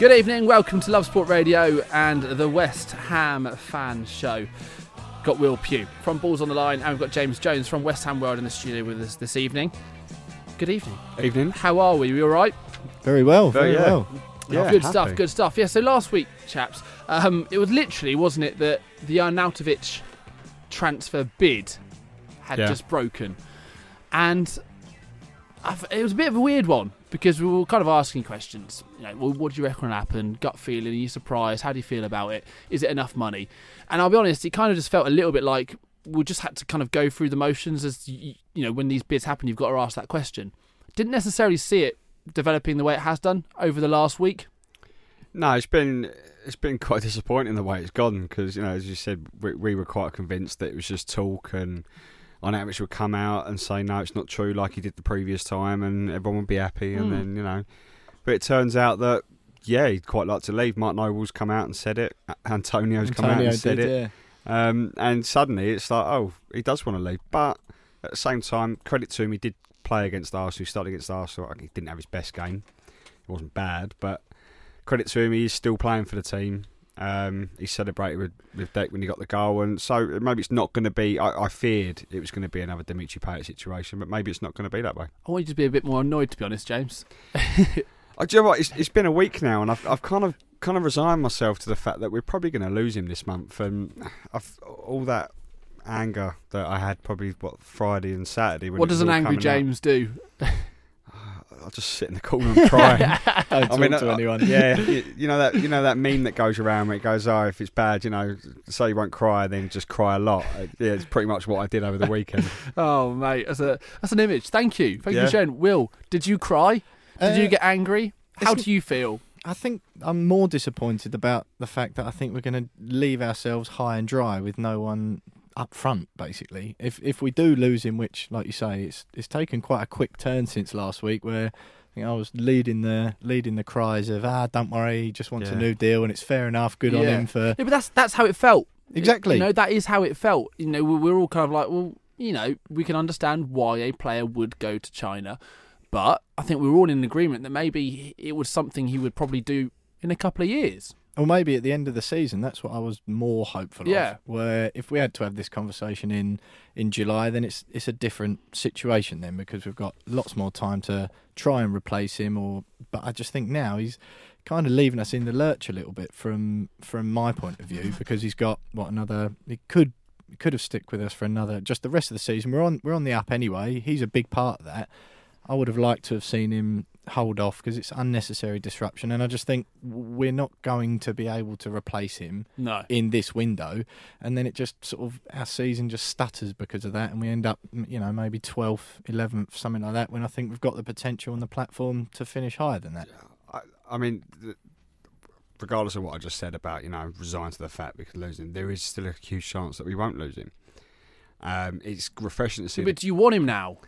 Good evening, welcome to Love Sport Radio and the West Ham Fan Show. Got Will Pugh from Balls on the Line, and we've got James Jones from West Ham World in the studio with us this evening. Good evening. Evening. How are we? We all right? Very well, very, yeah. well. Yeah, good happy. stuff, good stuff. Yeah, so last week, chaps, um, it was literally, wasn't it, that the Arnautovic transfer bid had Yeah. just broken. And I've, it was a bit of a weird one because we were kind of asking questions. You know, well, what do you reckon will happen? Gut feeling? Are you surprised? How do you feel about it? Is it enough money? And I'll be honest, it kind of just felt a little bit like we just had to kind of go through the motions as you, you know when these bids happen. You've got to ask that question. Didn't necessarily see it developing the way it has done over the last week. No, it's been it's been quite disappointing the way it's gone because you know as you said we, we were quite convinced that it was just talk and Arnautovic would come out and say no it's not true like he did the previous time and everyone would be happy and Hmm. then you know but it turns out that yeah he'd quite like to leave. Mark Noble's come out and said it. Antonio's come out Antonio and said it. yeah. Um, and suddenly it's like, oh, he does want to leave. But at the same time, credit to him, he did play against Arsenal. He started against Arsenal. He didn't have his best game. It wasn't bad, but credit to him, he's still playing for the team. Um, he celebrated with, with Dec when he got the goal, and so maybe it's not going to be. I, I feared it was going to be another Dimitri Payet situation, but maybe it's not going to be that way. I want you to be a bit more annoyed, to be honest, James. I, do you know what? It's, it's been a week now, and I've, I've kind of kind of resigned myself to the fact that we're probably going to lose him this month, and I've all that anger that I had probably what Friday and Saturday. When what does an angry coming out, James do? I'll just sit in the corner and cry. Don't talk mean, to uh, anyone. yeah, you, you know that you know that meme that goes around where it goes, "Oh, if it's bad, you know, say you won't cry, then just cry a lot." Uh, Yeah, it's pretty much what I did over the weekend. Oh, mate, that's a that's an image. Thank you, thank you Yeah. for sharing. Will, did you cry? Did you Uh, get angry? How do you feel? I think I'm more disappointed about the fact that I think we're going to leave ourselves high and dry with no one up front. Basically, if if we do lose him, which, like you say, it's it's taken quite a quick turn since last week, where I think I was leading the leading the cries of ah, don't worry, he just wants a new deal, and it's fair enough. Good on him for Yeah, but that's that's how it felt. exactly. You know, that is how it felt. You know, we- we're all kind of like, well, you know, we can understand why a player would go to China, but I think we were all in agreement that maybe it was something he would probably do in a couple of years. Or maybe at the end of the season, that's what I was more hopeful Yeah. of. Where if we had to have this conversation in in July, then it's it's a different situation then because we've got lots more time to try and replace him. Or but I just think now he's kind of leaving us in the lurch a little bit from from my point of view because he's got what another he could he could have stick with us for another just the rest of the season. We're on we're on the up anyway. He's a big part of that. I would have liked to have seen him hold off because it's unnecessary disruption. And I just think we're not going to be able to replace him No. in this window. And then it just sort of, our season just stutters because of that. And we end up, you know, maybe 12th, 11th, something like that, when I think we've got the potential on the platform to finish higher than that. I, I mean, regardless of what I just said about you know resign to the fact we could lose him, there is still a huge chance that we won't lose him. Um, it's refreshing to see. But do you want him now?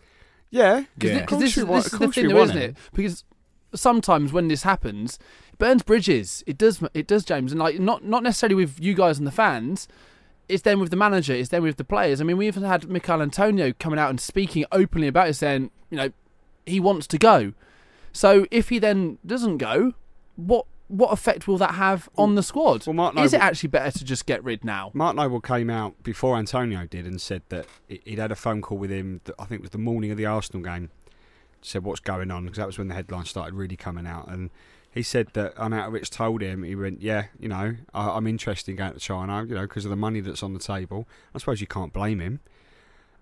Yeah, Yeah. Because course this, we is- this is the thing, we though, want isn't it? Because sometimes when this happens, it burns bridges. It does. It does, James, and like not not necessarily with you guys and the fans. It's then with the manager. It's then with the players. I mean, we even had Michael Antonio coming out and speaking openly about it, saying, you know, he wants to go. So if he then doesn't go, what what effect will that have on the squad? well, Mark is it actually better to just get rid now? Mark Noble came out before Antonio did and said that he- he'd had a phone call with him. That I think it was the morning of the Arsenal game. Said what's going on because that was when the headlines started really coming out. And he said that Arnautovic told him he went, yeah, you know, I, I'm interested in going to China, you know, because of the money that's on the table. I suppose you can't blame him.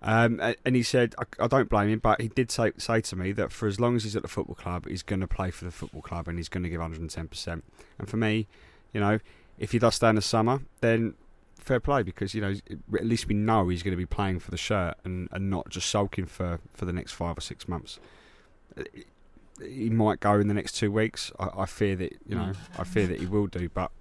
Um, and he said, I, I don't blame him, but he did say, say to me that for as long as he's at the football club, he's going to play for the football club and he's going to give 110%. And for me, you know, if he does stay in the summer, then fair play because you know at least we know he's going to be playing for the shirt and, and not just sulking for, for the next five or six months. Uh, He might go in the next two weeks. I, I fear that you know I fear that he will do. But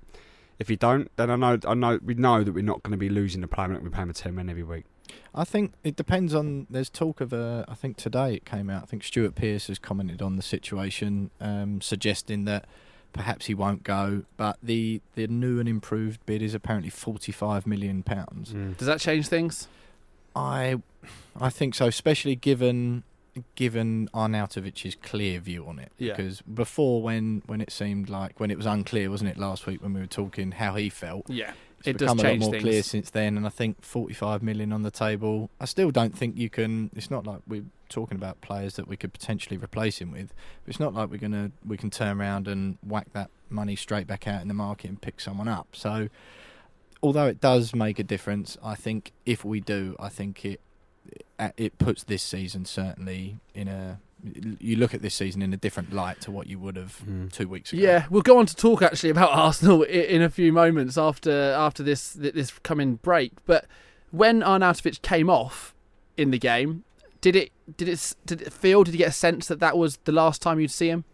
if he don't, then I know I know we know that we're not going to be losing the player. We're paying for ten men every week. I think it depends on. There's talk of a. I think today it came out. I think Stuart Pearce has commented on the situation, um, suggesting that perhaps he won't go. But the the new and improved bid is apparently 45 million pounds. Does that change things? I I think so, especially given given Arnautovic's clear view on it. Yeah. Because before, when when it seemed like when it was unclear, wasn't it last week when we were talking how he felt? Yeah, It's it does become a change lot more things. clear since then, and I think 45 million on the table. I still don't think you can. It's not like we're talking about players that we could potentially replace him with. But it's not like we're gonna we can turn around and whack that money straight back out in the market and pick someone up. So, although it does make a difference, I think if we do, I think it- it puts this season certainly in a. You look at this season in a different light to what you would have Mm. two weeks ago. Yeah, we'll go on to talk actually about Arsenal in a few moments after after this this coming break. But when Arnautovic came off in the game, did it did it did it feel? Did you get a sense that that was the last time you'd see him?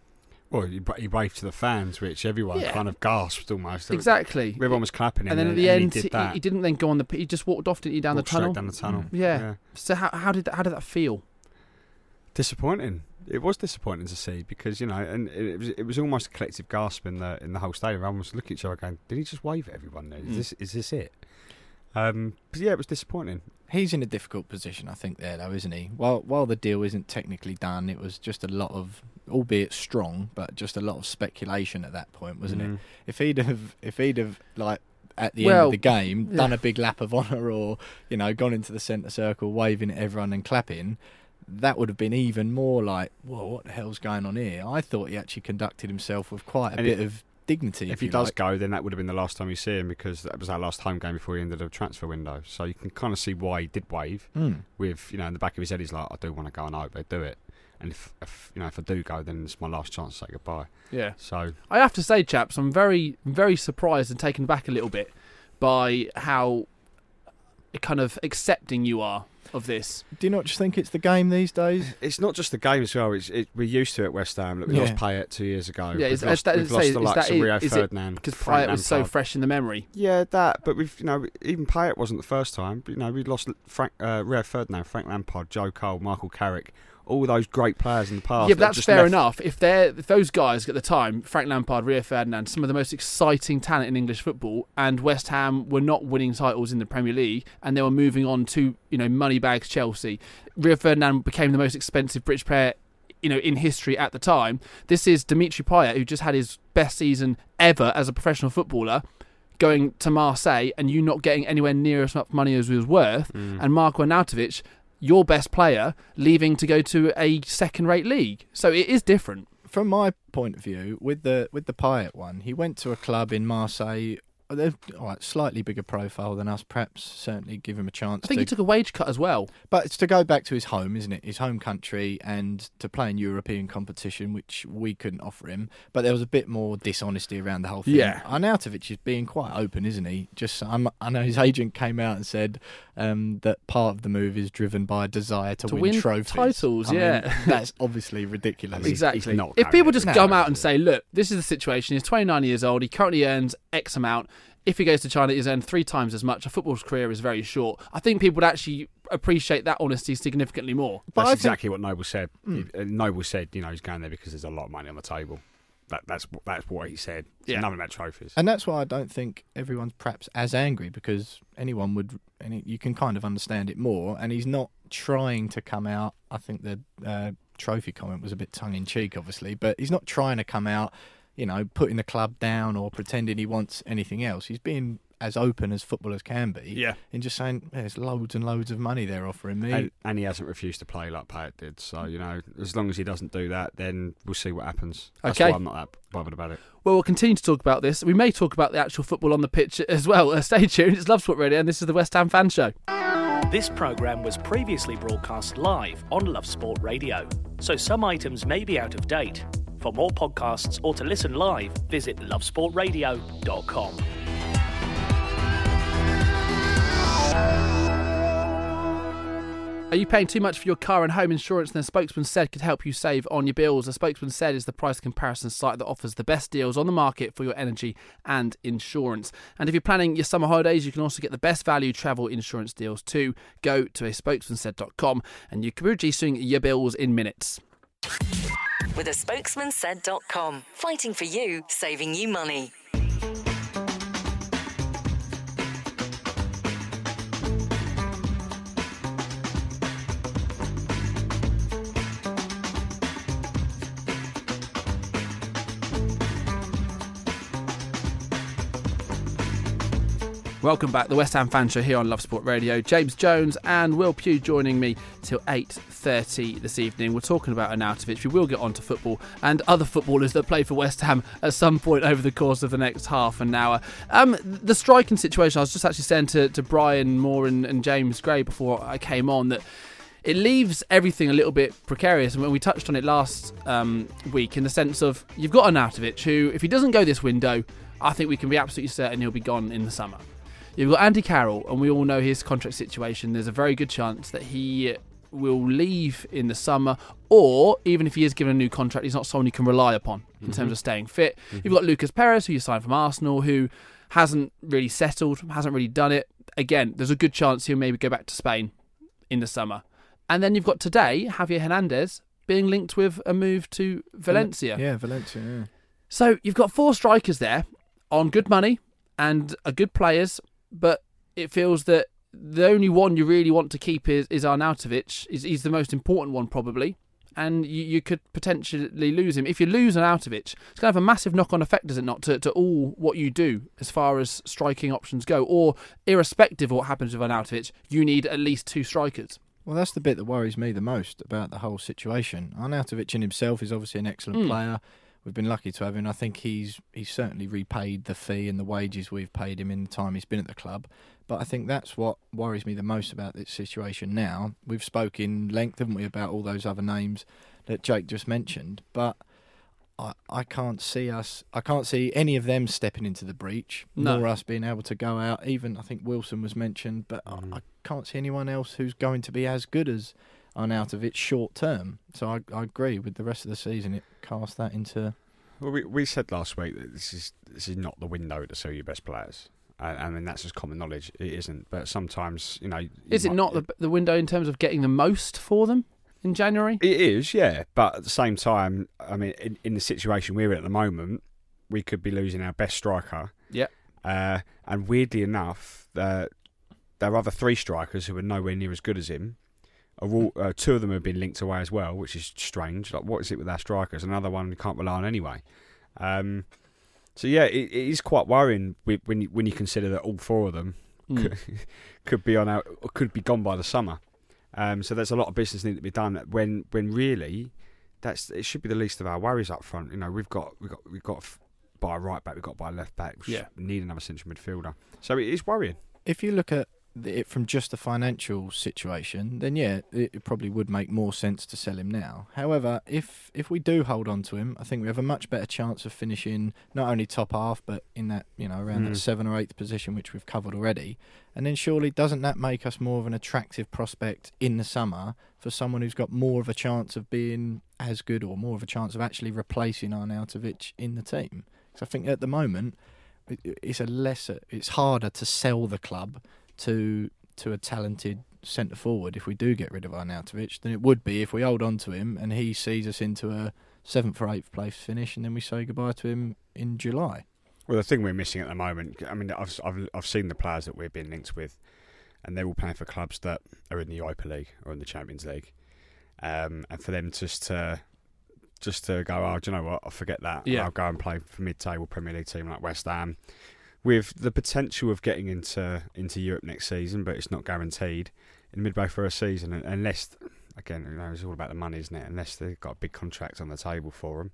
Well, he, bra- he waved to the fans, which everyone Yeah. kind of gasped almost. Exactly. Everyone was clapping And then at the end, he he, did that. he didn't then go on the. p- He just walked off, didn't he, down Walked the straight tunnel? Down the tunnel. Yeah. So how how did that, how did that feel? Disappointing. It was disappointing to see because you know, and it was it was almost a collective gasp in the in the whole stadium. Everyone was looking at each other, going, "Did he just wave at everyone? There? Is Mm. this is this it?" Um, but yeah, it was disappointing. He's in a difficult position, I think, there though, isn't he? While while the deal isn't technically done, it was just a lot of, albeit strong, but just a lot of speculation at that point, wasn't it? Mm. If he'd have, if he'd have like at the end of the game yeah. done a big lap of honour, or you know, gone into the centre circle, waving at everyone and clapping, that would have been even more like, whoa, what the hell's going on here? I thought he actually conducted himself with quite a And bit it- of dignity. If If, he does like. go, then that would have been the last time you see him because that was our last home game before he ended the transfer window. So you can kind of see why he did wave. Mm. With you know in the back of his head, he's like, "I do want to go, and I hope they do it." And if, if you know if I do go, then it's my last chance to say goodbye. Yeah. So I have to say, chaps, I'm very, very surprised and taken back a little bit by how kind of accepting you are of this. Do you not just think it's the game these days? it's not just the game as well. It's it, we're used to it at West Ham. Look, we Yeah. lost Payet two years ago. Yeah, we've is- lost, that- we've lost that- the likes that of Rio is Ferdinand, Because Payet was so fresh in the memory. Yeah, that. But we've, you know, even Payet wasn't the first time. But, you know, we lost Frank, uh, Rio Ferdinand, Frank Lampard, Joe Cole, Michael Carrick, all those great players in the past. yeah, but that that's fair left- enough. If they're if those guys at the time, Frank Lampard, Rio Ferdinand, some of the most exciting talent in English football, and West Ham were not winning titles in the Premier League, and they were moving on to you know money bags Chelsea. Rio Ferdinand became the most expensive British player. You know, in history at the time, this is Dimitri Payet, who just had his best season ever as a professional footballer, going to Marseille, and you not getting anywhere near as much money as he was worth, Mm. and Marko Arnautovic, your best player, leaving to go to a second-rate league. So it is different. from my point of view, with the with the Payet one, he went to a club in Marseille uh, they're all right, slightly bigger profile than us. Perhaps certainly give him a chance. I think to, he took a wage cut as well. but it's to go back to his home, isn't it? His home country, and to play in European competition, which we couldn't offer him. But there was a bit more dishonesty around the whole thing. Yeah. Arnautovic is being quite open, isn't he? Just I'm, I know his agent came out and said um, that part of the move is driven by a desire to, To win trophies. titles, I mean, yeah. that's obviously ridiculous. He's- Exactly. not if people just come out and say, "Look, this is the situation. He's 29 years old. He currently earns X amount. If he goes to China, he's earned three times as much. A football's career is very short." I think people would actually appreciate that honesty significantly more. But that's I think- exactly what Noble said. He- uh, Noble said, you know, he's going there because there's a lot of money on the table. That, that's what- that's what he said. It's Yeah. Nothing about trophies. And that's why I don't think everyone's perhaps as angry because anyone would, and it, you can kind of understand it more. And he's not trying to come out. I think the uh, trophy comment was a bit tongue in cheek, obviously, but he's not trying to come out, you know, putting the club down or pretending he wants anything else. He's being as open as footballers can be. Yeah. And just saying, there's loads and loads of money they're offering me. And, and he hasn't refused to play like Payet did. So, you know, as long as he doesn't do that, then we'll see what happens. That's Okay. why I'm not that bothered about it. Well, we'll continue to talk about this. We may talk about the actual football on the pitch as well. Uh, stay tuned. It's Love Sport Radio, and this is the West Ham Fan Show. This programme was previously broadcast live on Love Sport Radio, so some items may be out of date. For more podcasts or to listen live, visit lovesportradio.com. Are you paying too much for your car and home insurance? Then Spokesman said could help you save on your bills. The Spokesman said is the price comparison site that offers the best deals on the market for your energy and insurance. And if you're planning your summer holidays, you can also get the best value travel insurance deals too. Go to a spokesmansaid.com and you can reducing your bills in minutes. with a spokesman said.com. Fighting for you, saving you money. Welcome back, the West Ham Fan Show here on Love Sport Radio. James Jones and Will Pugh joining me till 8.30 this evening. We're talking about Arnautovic. We will get on to football and other footballers that play for West Ham at some point over the course of the next half an hour. Um, the striking situation, I was just actually saying to, to Brian Moore and, and James Gray before I came on that it leaves everything a little bit precarious. And when we touched on it last um, week, in the sense of you've got Arnautovic, who, if he doesn't go this window, I think we can be absolutely certain he'll be gone in the summer. You've got Andy Carroll, and we all know his contract situation. There's a very good chance that he will leave in the summer, or even if he is given a new contract, he's not someone you can rely upon in terms mm-hmm. of staying fit. You've mm-hmm. got Lucas Perez, who you signed from Arsenal, who hasn't really settled, hasn't really done it. Again, there's a good chance he'll maybe go back to Spain in the summer. And then you've got today Javier Hernandez being linked with a move to Valencia. Yeah, Valencia, yeah. So you've got four strikers there on good money and are good players, but it feels that the only one you really want to keep is, is Arnautovic. Is he's the most important one probably, and you, you could potentially lose him. If you lose Arnautovic, it's going to have a massive knock-on effect, does it not, to, to all what you do as far as striking options go? Or irrespective of what happens with Arnautovic, you need at least two strikers. Well, that's the bit that worries me the most about the whole situation. Arnautovic in himself is obviously an excellent Mm. player. We've been lucky to have him. I think he's he's certainly repaid the fee and the wages we've paid him in the time he's been at the club. But I think that's what worries me the most about this situation now. We've spoken length, haven't we, about all those other names that Jake just mentioned. But I, I can't see us. I can't see any of them stepping into the breach, No. nor us being able to go out. Even I think Wilson was mentioned, but Mm. I, I can't see anyone else who's going to be as good as Arnautovic short term. So I, I agree with the rest of the season. It casts that into Well, we, we said last week that this is this is not the window to sell your best players. I, I mean, that's just common knowledge. It isn't. But sometimes, you know. you Is it not the, the window in terms of getting the most for them in January? It is, yeah. But at the same time, I mean, in, in the situation we're in at the moment, we could be losing our best striker. Yeah. Uh, and weirdly enough, uh, there are other three strikers who are nowhere near as good as him. Are all, uh, two of them have been linked away as well, which is strange. Like, what is it with our strikers? Another one you can't rely on anyway. Um, so yeah, it, it is quite worrying when you, when you consider that all four of them Mm. could, could be on our, could be gone by the summer. Um, so there's a lot of business need to be done. When when really, that's it should be the least of our worries up front. You know, we've got we've got we've got buy right back, we've got to buy left back. We Yeah. need another central midfielder. So it is worrying. if you look at it from just the financial situation, then yeah, it, probably would make more sense to sell him now. However, if if we do hold on to him, I think we have a much better chance of finishing not only top half, but in that you know around Mm. that seventh or eighth position, which we've covered already. And then surely doesn't that make us more of an attractive prospect in the summer for someone who's got more of a chance of being as good or more of a chance of actually replacing Arnautovic in the team? Because I think at the moment it's a lesser, it's harder to sell the club to to a talented centre forward if we do get rid of Arnautovic than it would be if we hold on to him and he sees us into a seventh or eighth place finish and then we say goodbye to him in July. Well, the thing we're missing at the moment, I mean, I've, I've, I've seen the players that we're being linked with, and they're all playing for clubs that are in the Europa League or in the Champions League. Um, and for them just to just to go, oh, do you know what? I'll forget that. Yeah. I'll go and play for mid-table Premier League team like West Ham, with the potential of getting into into Europe next season, but it's not guaranteed in midway for a season unless, again, you know, it's all about the money, isn't it? Unless they've got a big contract on the table for them,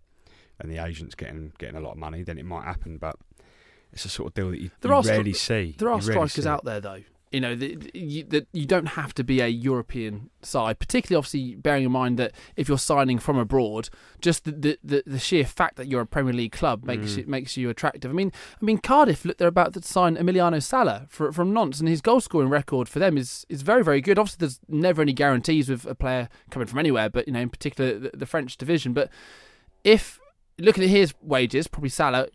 and the agent's getting getting a lot of money, then it might happen. But it's a sort of deal that you, There you are stri- rarely see. There are You strikers out there, though. You know that you, you don't have to be a European side, particularly obviously bearing in mind that if you're signing from abroad, just the the, the, the sheer fact that you're a Premier League club makes Mm. it makes you attractive. I mean, I mean Cardiff look they're about to sign Emiliano Sala for, from Nantes, and his goal scoring record for them is is very very good. Obviously, there's never any guarantees with a player coming from anywhere, but you know in particular the, the French division. But if looking at his wages, probably Sala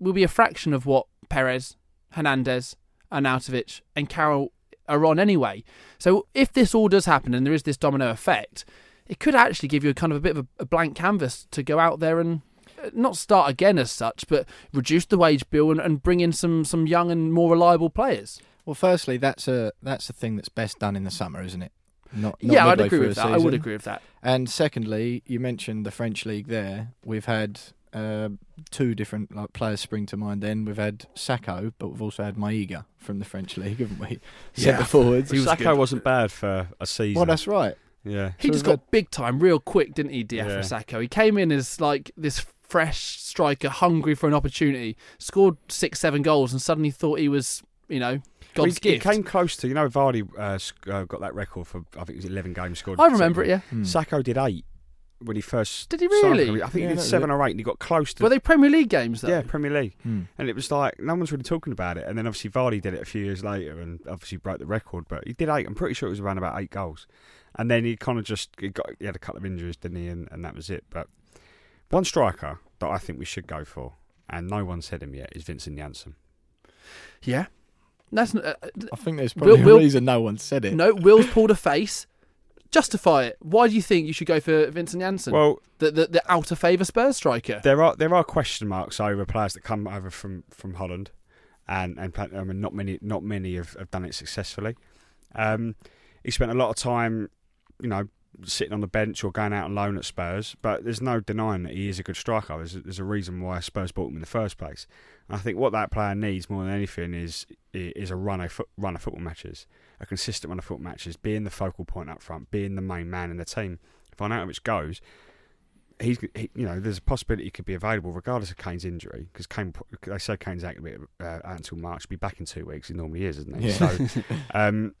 will be a fraction of what Perez, Hernandez, Arnautovic, and Carroll are on anyway. So if this all does happen and there is this domino effect, it could actually give you a kind of a bit of a, blank canvas to go out there and uh, not start again as such, but reduce the wage bill and, and bring in some some young and more reliable players. Well, firstly, that's a that's a thing that's best done in the summer, isn't it? Not, not yeah, I'd agree with that. I would agree with that. And secondly, you mentioned the French league there. We've had uh, two different like players spring to mind. Then we've had Sakho, but we've also had Maiga from the French league, haven't we? Yeah. Centre forwards. He was Sakho good. wasn't bad for a season. Well, that's right. yeah. He So just we've got big time real quick, didn't he, Diafra Yeah. Sakho? He came in as like this fresh striker, hungry for an opportunity, scored six, seven goals, and suddenly thought he was, you know, Well, God's he, he gift. came close to, you know, Vardy uh, sc- uh, got that record for, I think it was 11 games scored. I remember it, yeah. Hmm. Sakho did eight when he first. Did he really? for- I think Yeah, he did was seven it. or eight, and he got close to. Were they Premier League games though? yeah, Premier League, Hmm. and it was like no one's really talking about it. And then obviously Vardy did it a few years later, and obviously broke the record. But he did eight. I'm pretty sure it was around about eight goals, and then he kind of just he got he had a couple of injuries, didn't he? And, and that was it. But one striker that I think we should go for, and no one said him yet, is Vincent Janssen. Yeah. That's uh, uh, I think there's probably Will- a reason no one said it. no. Will's pulled a face. Justify it. Why do you think you should go for Vincent Janssen, Well, the, the the out of favour Spurs striker? there are there are question marks over players that come over from, from Holland, and and I mean not many not many have, have done it successfully. Um, he spent a lot of time, you know, sitting on the bench or going out on loan at Spurs, but there's no denying that he is a good striker. There's a, there's a reason why Spurs bought him in the first place. And I think what that player needs more than anything is is a run of run of football matches, a consistent run of football matches, being the focal point up front, being the main man in the team. If Arnautovic goes, he's he, you know there's a possibility he could be available regardless of Kane's injury because Kane they say Kane's out, uh, out until March, be back in two weeks. He normally is, isn't he? Yeah. So um,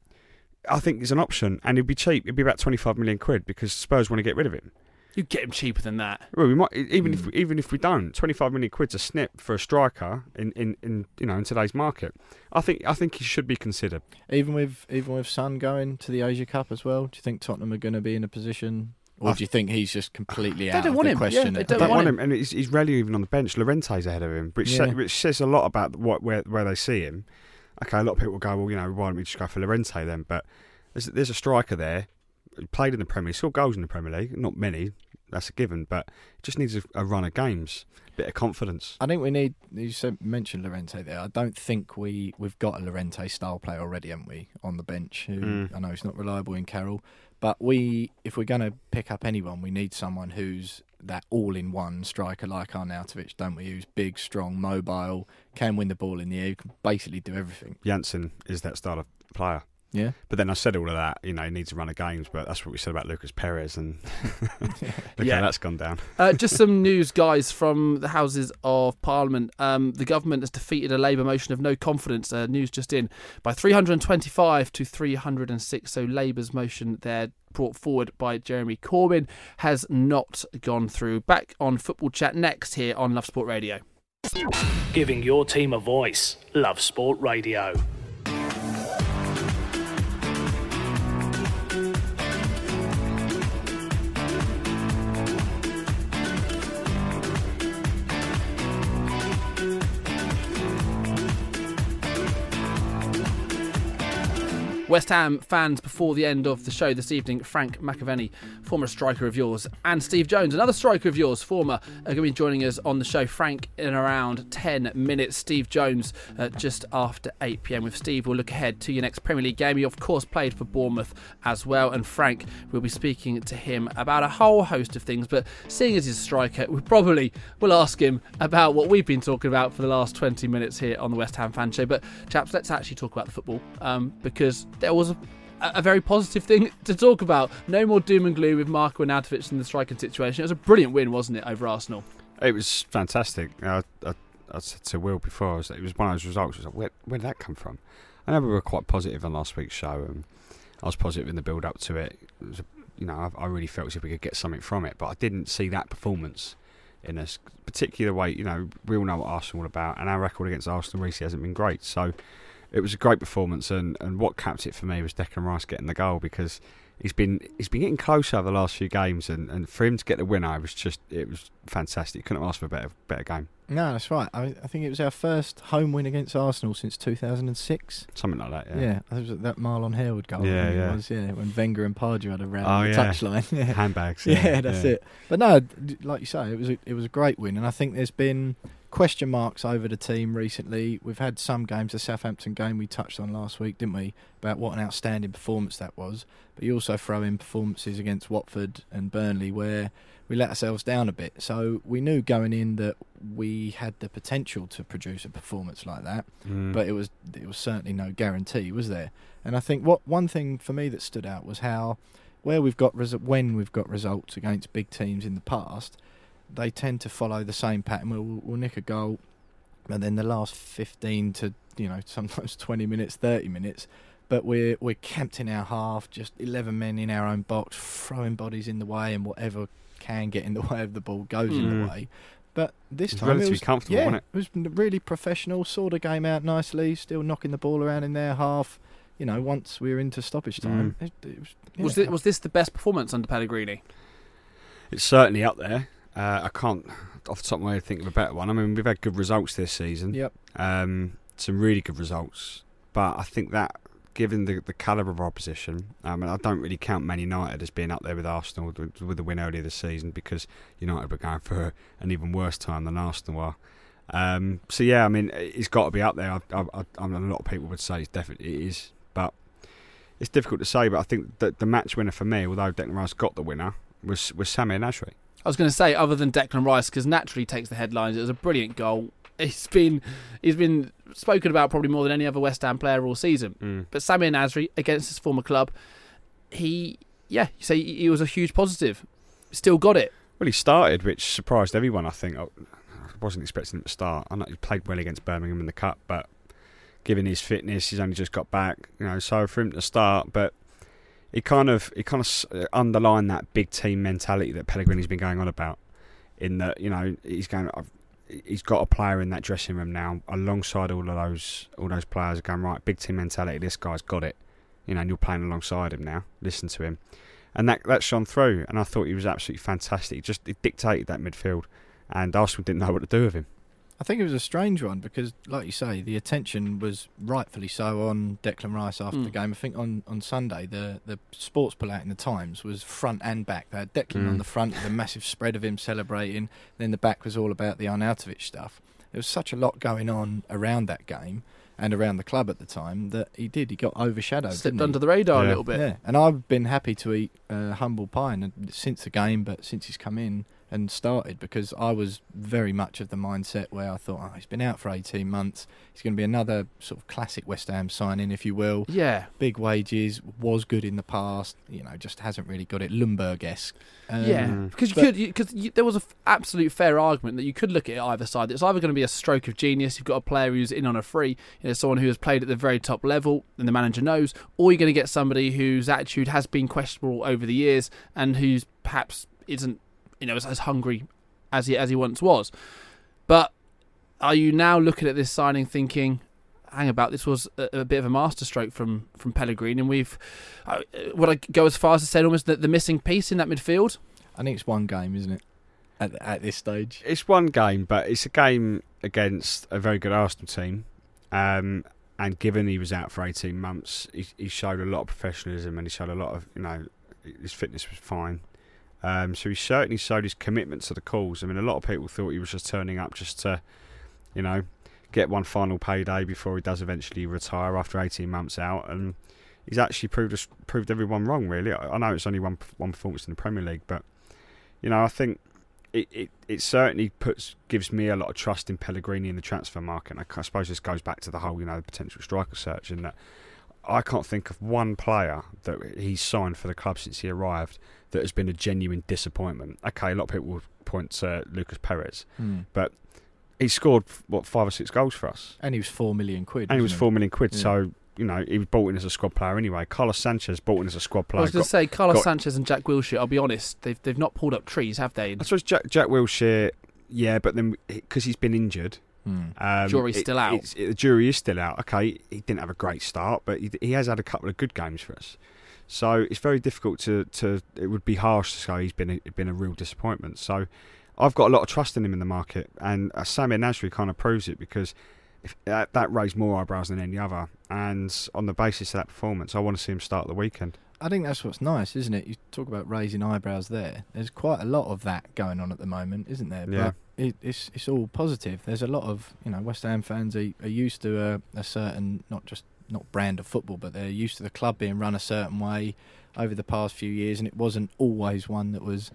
I think it's an option, and it'd be cheap. It'd be about 25 million quid because Spurs want to get rid of him. You get him cheaper than that. Well, we might even Hmm. if even if we don't, 25 million quid's a snip for a striker in, in, in you know in today's market. I think I think he should be considered. Even with even with Son going to the Asia Cup as well, do you think Tottenham are going to be in a position, or I- do you think he's just completely They out don't of want the him. Yeah, question? they don't I don't want want him, and he's, he's rarely even on the bench. Llorente's ahead of him, which Yeah. sa- which says a lot about what where where they see him. Okay, a lot of people will go, well, you know, why don't we just go for Llorente then? But there's there's a striker there, he played in the Premier League, scored goals in the Premier League, not many, that's a given, but it just needs a, a run of games, a bit of confidence. I think we need. You said, mentioned Llorente there. I don't think we we've got a Llorente style player already, haven't we, on the bench? Who Mm. I know he's not reliable in Carroll, but we if we're going to pick up anyone, we need someone who's that all-in-one striker like Arnautovic, don't we? Who's big, strong, mobile, can win the ball in the air, can basically do everything. Janssen is that style of player. Yeah. But then I said all of that, you know, he needs to run of games, but that's what we said about Lucas Perez, and look Yeah. how that's gone down. Uh, just some news, guys, from the Houses of Parliament. Um, the government has defeated a Labour motion of no confidence. Uh, news just in by 325 to 306. So Labour's motion there, brought forward by Jeremy Corbyn, has not gone through. Back on football chat next here on Love Sport Radio. Giving your team a voice. Love Sport Radio. West Ham fans before the end of the show this evening, Frank McAvenny, former striker of yours, and Steve Jones, another striker of yours, former, are going to be joining us on the show. Frank in around 10 minutes, Steve Jones uh, just after 8 pm. With Steve, we'll look ahead to your next Premier League game. He, of course, played for Bournemouth as well, and Frank will be speaking to him about a whole host of things. But seeing as he's a striker, we probably will ask him about what we've been talking about for the last 20 minutes here on the West Ham fan show. But, chaps, let's actually talk about the football um, because there was a, a very positive thing to talk about. No more doom and gloom with Marko Arnautovic in the striking situation. It was a brilliant win, wasn't it, over Arsenal? It was fantastic. I, I, I said to Will before, was, it was one of those results. I was like, where, where did that come from? I know we were quite positive on last week's show, and I was positive in the build up to it. it was you know, I, I really felt as if we could get something from it, but I didn't see that performance in a particular way. You know, we all know what Arsenal are about, and our record against Arsenal recently hasn't been great. So it was a great performance, and, and what capped it for me was Declan Rice getting the goal because he's been he's been getting closer over the last few games, and, and for him to get the winner, it was just it was fantastic. Couldn't ask for a better better game, No, that's right. I, I think it was our first home win against Arsenal since 2006. something like that. Yeah, Yeah, it was that Marlon Harewood goal. Yeah, yeah. was, yeah, when Wenger and Pardew had a round Oh, yeah. touchline. yeah. handbags. Yeah, that's it. But no, like you say, it was a, it was a great win, and I think there's been question marks over the team recently. We've had some games, the Southampton game we touched on last week, didn't we? About what an outstanding performance that was. But you also throw in performances against Watford and Burnley where we let ourselves down a bit. So we knew going in that we had the potential to produce a performance like that Mm. but it was it was certainly no guarantee, was there? And I think what one thing for me that stood out was how where we've got when we've got results against big teams in the past, they tend to follow the same pattern. We'll, we'll nick a goal, and then the last fifteen to you know sometimes twenty minutes, thirty minutes. But we're we're camped in our half, just eleven men in our own box, throwing bodies in the way, and whatever can get in the way of the ball goes in Mm. the way. But this It was time relatively it was comfortable, yeah, wasn't it was really professional. Saw the game out nicely, still knocking the ball around in their half. You know, once we were into stoppage time, it, it was. Yeah. Was, it, was this the best performance under Pellegrini? It's certainly up there. Uh, I can't, off the top of my head, think of a better one. I mean, we've had good results this season. Yep. Um, some really good results. But I think that, given the, the calibre of our opposition, um, and I don't really count Man United as being up there with Arsenal with, with the win earlier this season because United were going for an even worse time than Arsenal are. Um, so yeah, I mean, it's got to be up there. I, I, I, I mean, a lot of people would say it's definitely it is, but it's difficult to say. But I think that the match winner for me, although Declan Rice got the winner, was was Samir Nasri. I was going to say, other than Declan Rice, because naturally takes the headlines. It was a brilliant goal. He's been he's been spoken about probably more than any other West Ham player all season. Mm. But Samir Nasri against his former club, he yeah, you say he was a huge positive. Still got it. Well, he started, which surprised everyone. I think I I wasn't expecting him to start. I know he played well against Birmingham in the cup, but given his fitness, he's only just got back. You know, so for him to start, but he kind of he kind of uh, underlined that big team mentality that Pellegrini's been going on about. In that, you know, he's going. He's got a player in that dressing room now, alongside all of those all those players, going right. Big team mentality. This guy's got it. You know, and you're playing alongside him now. Listen to him and that that shone through. And I thought he was absolutely fantastic. He just he dictated that midfield, and Arsenal didn't know what to do with him. I think it was a strange one because, like you say, the attention was rightfully so on Declan Rice after Mm. the game. I think on, on Sunday, the, the sports pull out in the Times was front and back. They had Declan on Mm. the front with a massive spread of him celebrating, then the back was all about the Arnautovic stuff. There was such a lot going on around that game and around the club at the time that he did. He got overshadowed. Slipped didn't he? under the radar a little bit. Yeah, and I've been happy to eat uh, humble pie and, since the game, but since he's come in, and started because I was very much of the mindset where I thought, oh, he's been out for 18 months. He's going to be another sort of classic West Ham signing, if you will. Yeah. Big wages, was good in the past, you know, just hasn't really got it Ljungberg esque. Um, yeah, because you but- could, because there was an absolute fair argument that you could look at it either side. It's either going to be a stroke of genius. You've got a player who's in on a free, you know, someone who has played at the very top level, and the manager knows, or you're going to get somebody whose attitude has been questionable over the years and who's perhaps isn't, you know, as, as hungry as he as he once was. But are you now looking at this signing thinking? Hang about, this was a, a bit of a masterstroke from from Pellegrini, and we've. Uh, would I go as far as to say almost that the missing piece in that midfield? I think it's one game, isn't it? At, at this stage. It's one game, but it's a game against a very good Arsenal team. Um, and given he was out for 18 months, he, he showed a lot of professionalism and he showed a lot of, you know, his fitness was fine. Um, so he certainly showed his commitment to the cause. I mean, a lot of people thought he was just turning up just to, you know, get one final payday before he does eventually retire after 18 months out. And he's actually proved us, proved everyone wrong, really. I, know it's only one one performance in the Premier League, but, you know, I think it, it, it certainly puts gives me a lot of trust in Pellegrini in the transfer market. And I, I suppose this goes back to the whole, you know, the potential striker search and that I can't think of one player that he's signed for the club since he arrived that has been a genuine disappointment. Okay, a lot of people will point to Lucas Perez, but he scored what five or six goals for us, And he was four million quid. and he was wasn't four million quid. Yeah. So you know he was bought in as a squad player anyway. Carlos Sanchez bought in as a squad player. I was going to say Carlos got- Sanchez and Jack Wilshere. I'll be honest, they've they've not pulled up trees, have they? I suppose Jack, Jack Wilshere, yeah, but then because he's been injured, Hmm. Um, Jury's still out. it- the jury is still out. Okay, he didn't have a great start, but he, he has had a couple of good games for us. So it's very difficult to, to. It would be harsh to say he's been a, been a real disappointment. So I've got a lot of trust in him in the market, and uh, Samir Nasri kind of proves it because if, that, that raised more eyebrows than any other. And on the basis of that performance, I want to see him start the weekend. I think that's what's nice, isn't it? You talk about raising eyebrows there. There's quite a lot of that going on at the moment, isn't there? Yeah. But it, it's it's all positive. There's a lot of you know West Ham fans are, are used to a, a certain not just not brand of football, but they're used to the club being run a certain way over the past few years, and it wasn't always one that was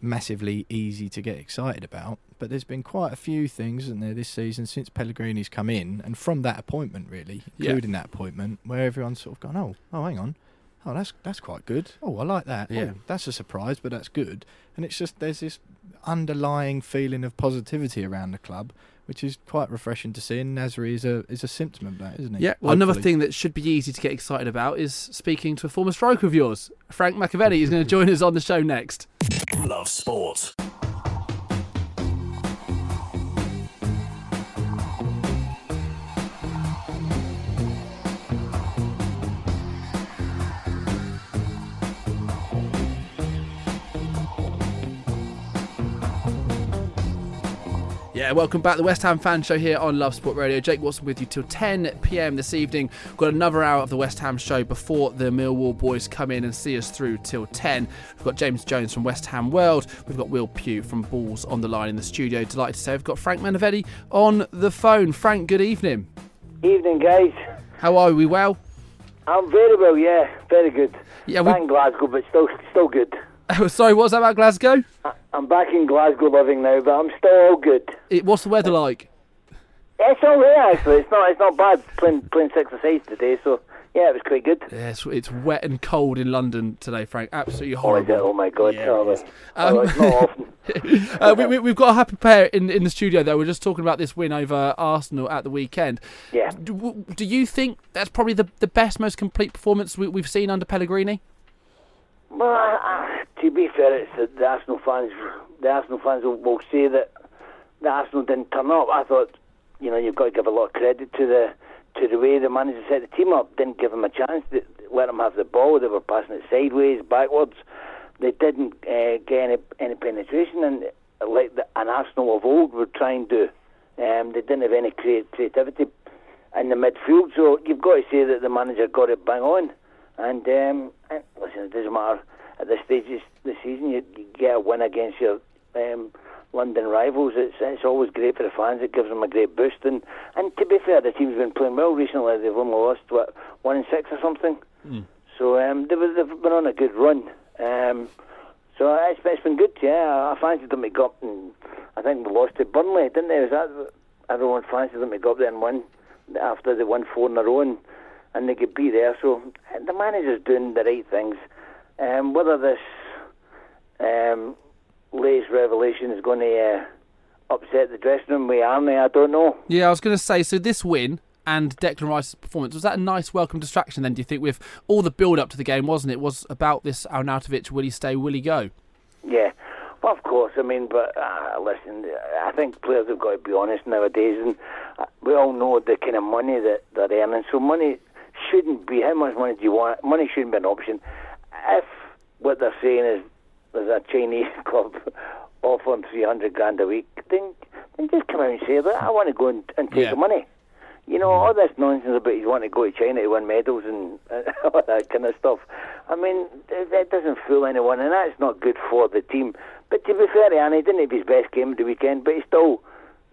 massively easy to get excited about. But there's been quite a few things, isn't there, this season since Pellegrini's come in, and from that appointment, really, Yeah. including that appointment, where everyone's sort of gone, oh, oh, hang on, oh, that's that's quite good. Oh, I like that. Yeah. Oh, that's a surprise, but that's good. And it's just there's this underlying feeling of positivity around the club, which is quite refreshing to see. And Nasri is a is a symptom of that, isn't he? Yeah. Well, another thing that should be easy to get excited about is speaking to a former striker of yours, Frank McAvenny. is going to join us on the show next. Love sport. Yeah, welcome back to the West Ham Fan Show here on Love Sport Radio. Jake Watson with you till 10 pm this evening. We've got another hour of the West Ham show before the Millwall boys come in and see us through till 10. We've got James Jones from West Ham World. We've got Will Pugh from Balls on the line in the studio. Delighted to say we've got Frank McAvenny on the phone. Frank, good evening. Evening, guys. How are we? Well? I'm very well, yeah, very good. Yeah, we- in Glasgow, but still, still good. Oh, sorry, what was that about Glasgow? I'm back in Glasgow living now, but I'm still all good. It, what's the weather like? It's all right actually. It's not, it's not bad playing playing six aside today. So yeah, it was quite good. Yeah, it's, it's wet and cold in London today, Frank. Absolutely Oh, horrible. it? Oh my God! Yeah, oh, it. Oh, Um, often. uh, we, we, we've got a happy pair in, in the studio, though. We're just talking about this win over Arsenal at the weekend. Yeah. Do, do you think that's probably the, the best, most complete performance we, we've seen under Pellegrini? Well, I, to be fair, it's the, the Arsenal fans. The Arsenal fans will, will say that the Arsenal didn't turn up. I thought, you know, you've got to give a lot of credit to the to the way the manager set the team up. Didn't give them a chance. They, let them have the ball. They were passing it sideways, backwards. They didn't uh, get any any penetration, and like the, an Arsenal of old would try and do. Um, they didn't have any creativity in the midfield. So you've got to say that the manager got it bang on. And, um, and listen, it doesn't matter at this stage of the season. You, you get a win against your um, London rivals. It's it's always great for the fans. It gives them a great boost. And and to be fair, the team's been playing well recently. They've only lost what one in six or something. So um, they were, they've been on a good run. Um, So it's, it's been good. Yeah, I fancied them to go up, and I think we lost to Burnley, didn't they? Was that everyone fancied them to go up there and win after they won four in a row, and, and they could be there. So uh, the manager's doing the right things. Um, whether this um, latest revelation is going to uh, upset the dressing room with Arnie, I don't know. Yeah, I was going to say, so this win and Declan Rice's performance, was that a nice welcome distraction then, do you think, with all the build up to the game, wasn't it? Was about this Arnautovic, will he stay, will he go? Yeah. Well, of course. I mean, but uh, listen, I think players have got to be honest nowadays, and uh, we all know the kind of money that they're earning. So money shouldn't be. How much money do you want? Money shouldn't be an option. If what they're saying is there's a Chinese club offering three hundred grand a week, then then just come out and say that I want to go and, and take Yeah. the money. You know, all this nonsense about he's wanting to go to China to win medals and uh, all that kind of stuff. I mean, that that doesn't fool anyone, and that's not good for the team. But to be fair Annie, didn't have his best game at the weekend, but he still,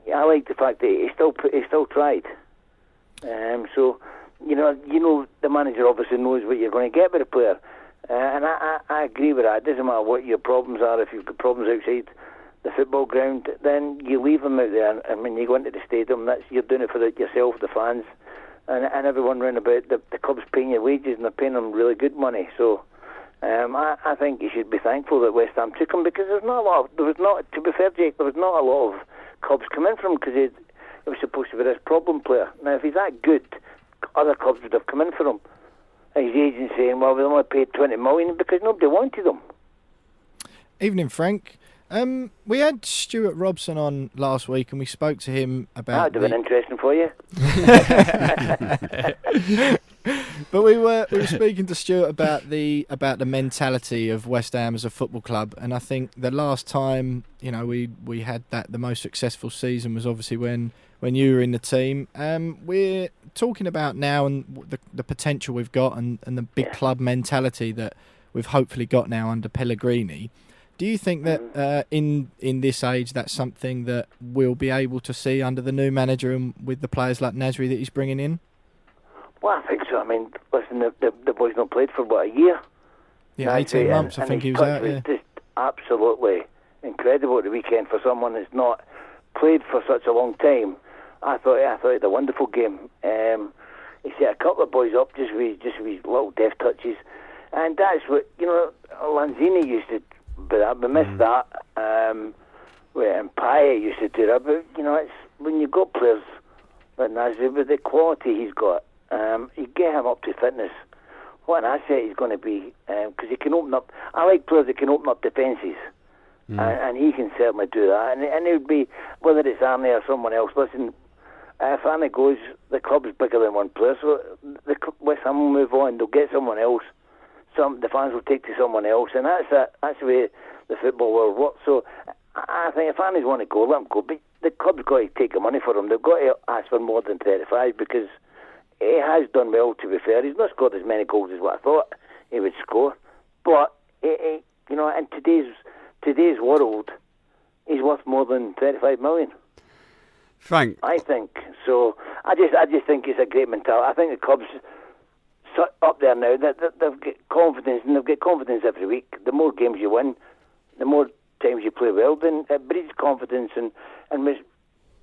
Yeah, I like the fact that he still he still tried. Um, so, you know, you know, the manager obviously knows what you're going to get with a player, uh, and I, I, I agree with that. It doesn't matter what your problems are. If you've got problems outside the football ground, then you leave them out there. And when you go into the stadium, that's you're doing it for the, yourself, the fans, and, and everyone round about. The, the club's paying your wages, and they're paying them really good money. So. Um, I, I think you should be thankful that West Ham took him because there's not a lot. Of, there was not, to be fair, Jake, there was not a lot of clubs coming from because it was supposed to be this problem player. Now, if he's that good, other clubs would have come in for him. And his agent saying, "Well, we only paid 20 million because nobody wanted him." Evening, Frank. Um, we had Stewart Robson on last week, and we spoke to him about. That'd have been interesting for you. But we were we were speaking to Stewart about the about the mentality of West Ham as a football club, and I think the last time you know we we had that the most successful season was obviously when when you were in the team. Um, we're talking about now and the the potential we've got and, and the big Yeah. club mentality that we've hopefully got now under Pellegrini. Do you think that uh, in in this age that's something that we'll be able to see under the new manager and with the players like Nasri that he's bringing in? Well, I think so. I mean, listen, the, the, the boy's not played for what a year. Yeah, Now, eighteen and- months. I think he was out. was Yeah. just absolutely incredible at the weekend for someone that's not played for such a long time. I thought I thought he had a wonderful game. Um, he set a couple of boys up just with just with little deft touches, and that's what you know. Lanzini used to, but I- we missed that. Um, well, and used to do that, but you know, it's when you got players like Nasri with the quality he's got, um, you get him up to fitness what an asset he's going to be because he can open up. I like players that can open up defences, and, and he can certainly do that. And, and it would be whether it's Arnie or someone else. Listen, if Arnie goes, the club's bigger than one player, so the West Ham will move on. They'll get someone else. Some the fans will take to someone else, and that's a, that's the way the football world works. So I think if Arnie's want to go, let him go. But the club's got to take the money for him. They've got to ask for more than thirty-five because he has done well. To be fair, he's not scored as many goals as what I thought he would score, but he, he, you know, in today's today's world, he's worth more than thirty-five million. Frank, I think so. I just, I just think it's a great mentality. I think the clubs so- up there now that that they've got confidence, and they've got confidence every week. The more games you win, the more times you play well, then it breeds confidence. And and with,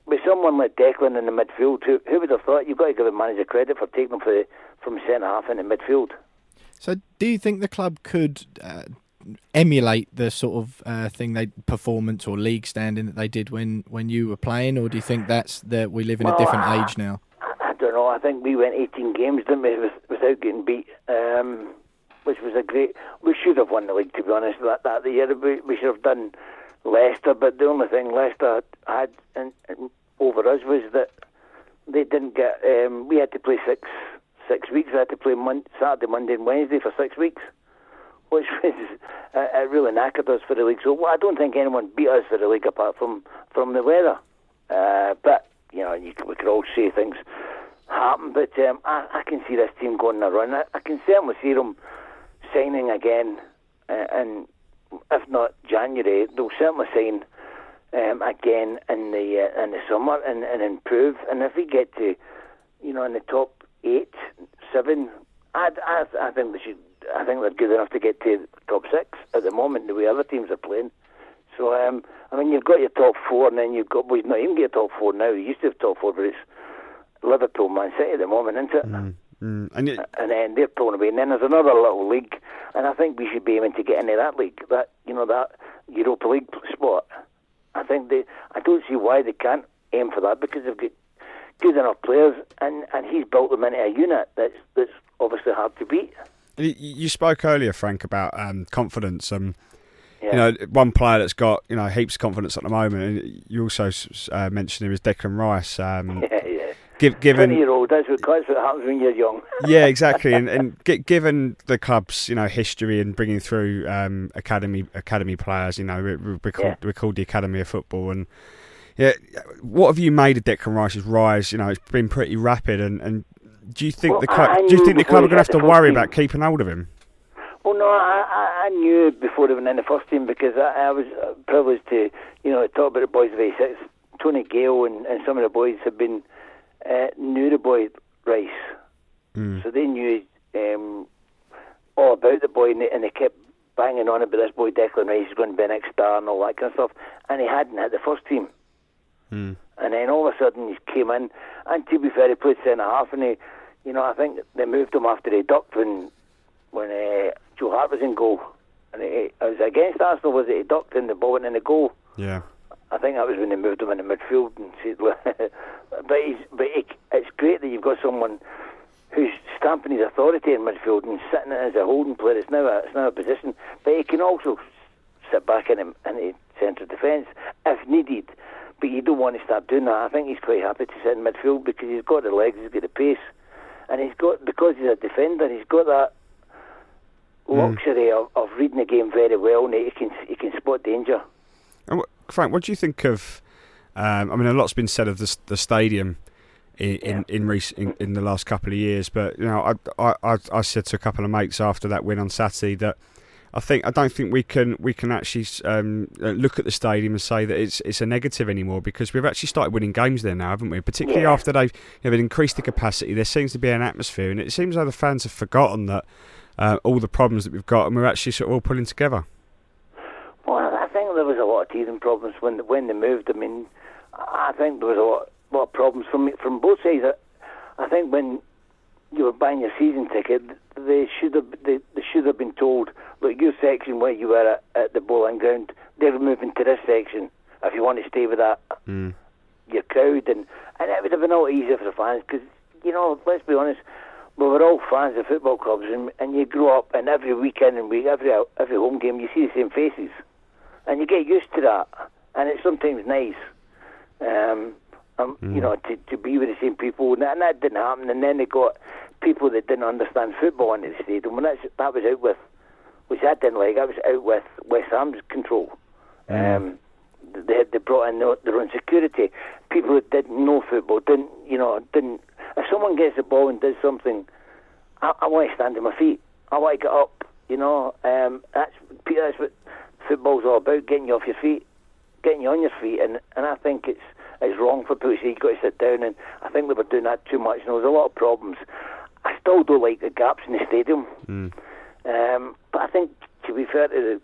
with someone like Declan in the midfield, who, who would have thought you've got to give a manager credit for taking him for the, from centre half into midfield. So, do you think the club could uh, emulate the sort of uh, thing they performance or league standing that they did when, when you were playing, or do you think that's that we live in a different I- age now? I don't know. I think we went 18 games, didn't we, without getting beat, um, which was a great. We should have won the league, to be honest. That that the year we, we should have done Leicester, but the only thing Leicester had in, in, over us was that they didn't get. Um, we had to play six six weeks. We had to play mon- Saturday, Monday, and Wednesday for six weeks, which was uh, it really knackered us for the league. So I don't think anyone beat us for the league apart from from the weather. Uh, but you know, you, we could all say things happen, but um, I, I can see this team going on a run. I, I can certainly see them signing again, uh, and if not January, they'll certainly sign um, again in the uh, in the summer and, and improve. And if we get to, you know, in the top eight, seven, I, I, I think they should I think they're good enough to get to top six at the moment. The way other teams are playing. So um, I mean, you've got your top four, and then you've got well, you've not even get top four now. You used to have top four, but it's Liverpool, Man City at the moment, isn't it? Mm, mm. And it, and then they're pulling away. And then there's another little league, and I think we should be aiming to get into that league, that you know that Europa League spot. I think they. I don't see why they can't aim for that because they've got good enough players, and, and he's built them into a unit that's that's obviously hard to beat. You- spoke earlier, Frank, about um, confidence. Um, Yeah. You know, one player that's got you know heaps of confidence at the moment. And you also uh, mentioned him as Declan Rice. Um, yeah, yeah. give, given year old. That's what that's what happens when you're young. yeah, exactly. And, and gi- given the club's you know history and bringing through um, academy academy players, you know we, we- we're, called, Yeah. we're called the Academy of Football. And yeah, what have you made of Declan Rice's rise? You know, it's been pretty rapid. And, and do you think Well, the club? Do you think the club are going to have to worry first about keeping hold of him? Well, no, I, I, knew before they went in the first team because I, I was uh, privileged to, you know, talk about the boys of A6. Tony Gale and, and some of the boys have been uh, knew the boy Rice, so they knew um, all about the boy, and they, and they kept banging on about this boy Declan Rice is going to be an next star and all that kind of stuff. And he hadn't hit the first team. And then all of a sudden he came in, and to be fair, he played centre half, and he, you know, I think they moved him after he ducked when when uh, Joe Hart was in goal, and it, it was against Arsenal. Was it he ducked and the ball went in the goal? Yeah. I think that was when they moved him in the midfield and said, but he's, but he, it's great that you've got someone who's stamping his authority in midfield and sitting as a holding player. It's now a, it's now a position, but he can also sit back in him in the centre defence if needed. But you don't want to start doing that. I think he's quite happy to sit in midfield because he's got the legs, he's got the pace, and he's got because he's a defender, he's got that luxury of, of reading the game very well, and he can he can spot danger. And wh- Frank, what do you think of? Um, I mean, a lot's been said of the, the stadium in in in, rec- in in the last couple of years, but you know, I, I I I said to a couple of mates after that win on Saturday that I think I don't think we can we can actually um, uh, look at the stadium and say that it's it's a negative anymore because we've actually started winning games there now, haven't we? Particularly Yeah. after they've you know, they've increased the capacity. There seems to be an atmosphere, and it seems like the fans have forgotten that. Uh, all the problems that we've got, and we're actually sort of all pulling together. Well, I think there was a lot of teething problems when when they moved. I mean, I think there was a lot, lot of problems from from both sides. I, I think when you were buying your season ticket, they should have they, they should have been told, look, your section where you were at, at the Boleyn Ground, they're moving to this section. If you want to stay with that your crowd, and and it would have been a lot easier for the fans because you know, let's be honest. We were all fans of football clubs, and, and you grow up, and every weekend and week, every every home game, you see the same faces. And you get used to that, and it's sometimes nice, um, um, you know, to, to be with the same people, and that, and that didn't happen. And then they got people that didn't understand football into the stadium, and that's, that was out with, which I didn't like. That was out with West Ham's control. Um, they they brought in their, their own security. People that didn't know football didn't, you know, didn't. If someone gets the ball and does something, I, I want to stand on my feet. I want to get up. You know, um, that's That's what football's all about: getting you off your feet, getting you on your feet. And and I think it's it's wrong for say you've got to sit down. And I think they were doing that too much. And there was a lot of problems. I still don't like the gaps in the stadium. Um, but I think, to be fair to the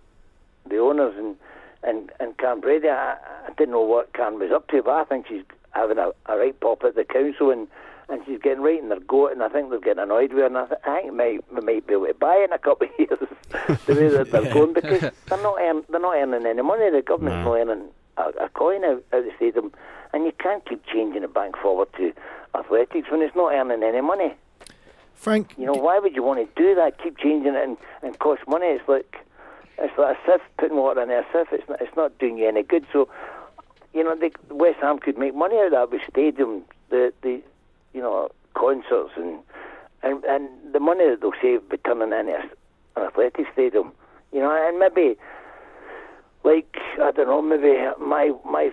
the owners and and and Karren Brady, I, I didn't know what Karren was up to, but I think she's having a, a right pop at the council and. And she's getting right in their goat, and I think they're getting annoyed with her. And I, th- I think we might, we might be able to buy in a couple of years, the way that they're going, because they're not earn, they're not earning any money. The government's not earning a, a coin out, out of the stadium, and you can't keep changing it back forward to athletics when it's not earning any money. Frank, You know, why would you want to do that? Keep changing it and, and cost money. It's like it's like a sieve putting water in a sieve. It's not, it's not doing you any good. So, you know, they, West Ham could make money out of that with stadium, the the you know concerts and and and the money that they'll save by turning into a, an athletic stadium. You know, and maybe like I don't know, maybe my my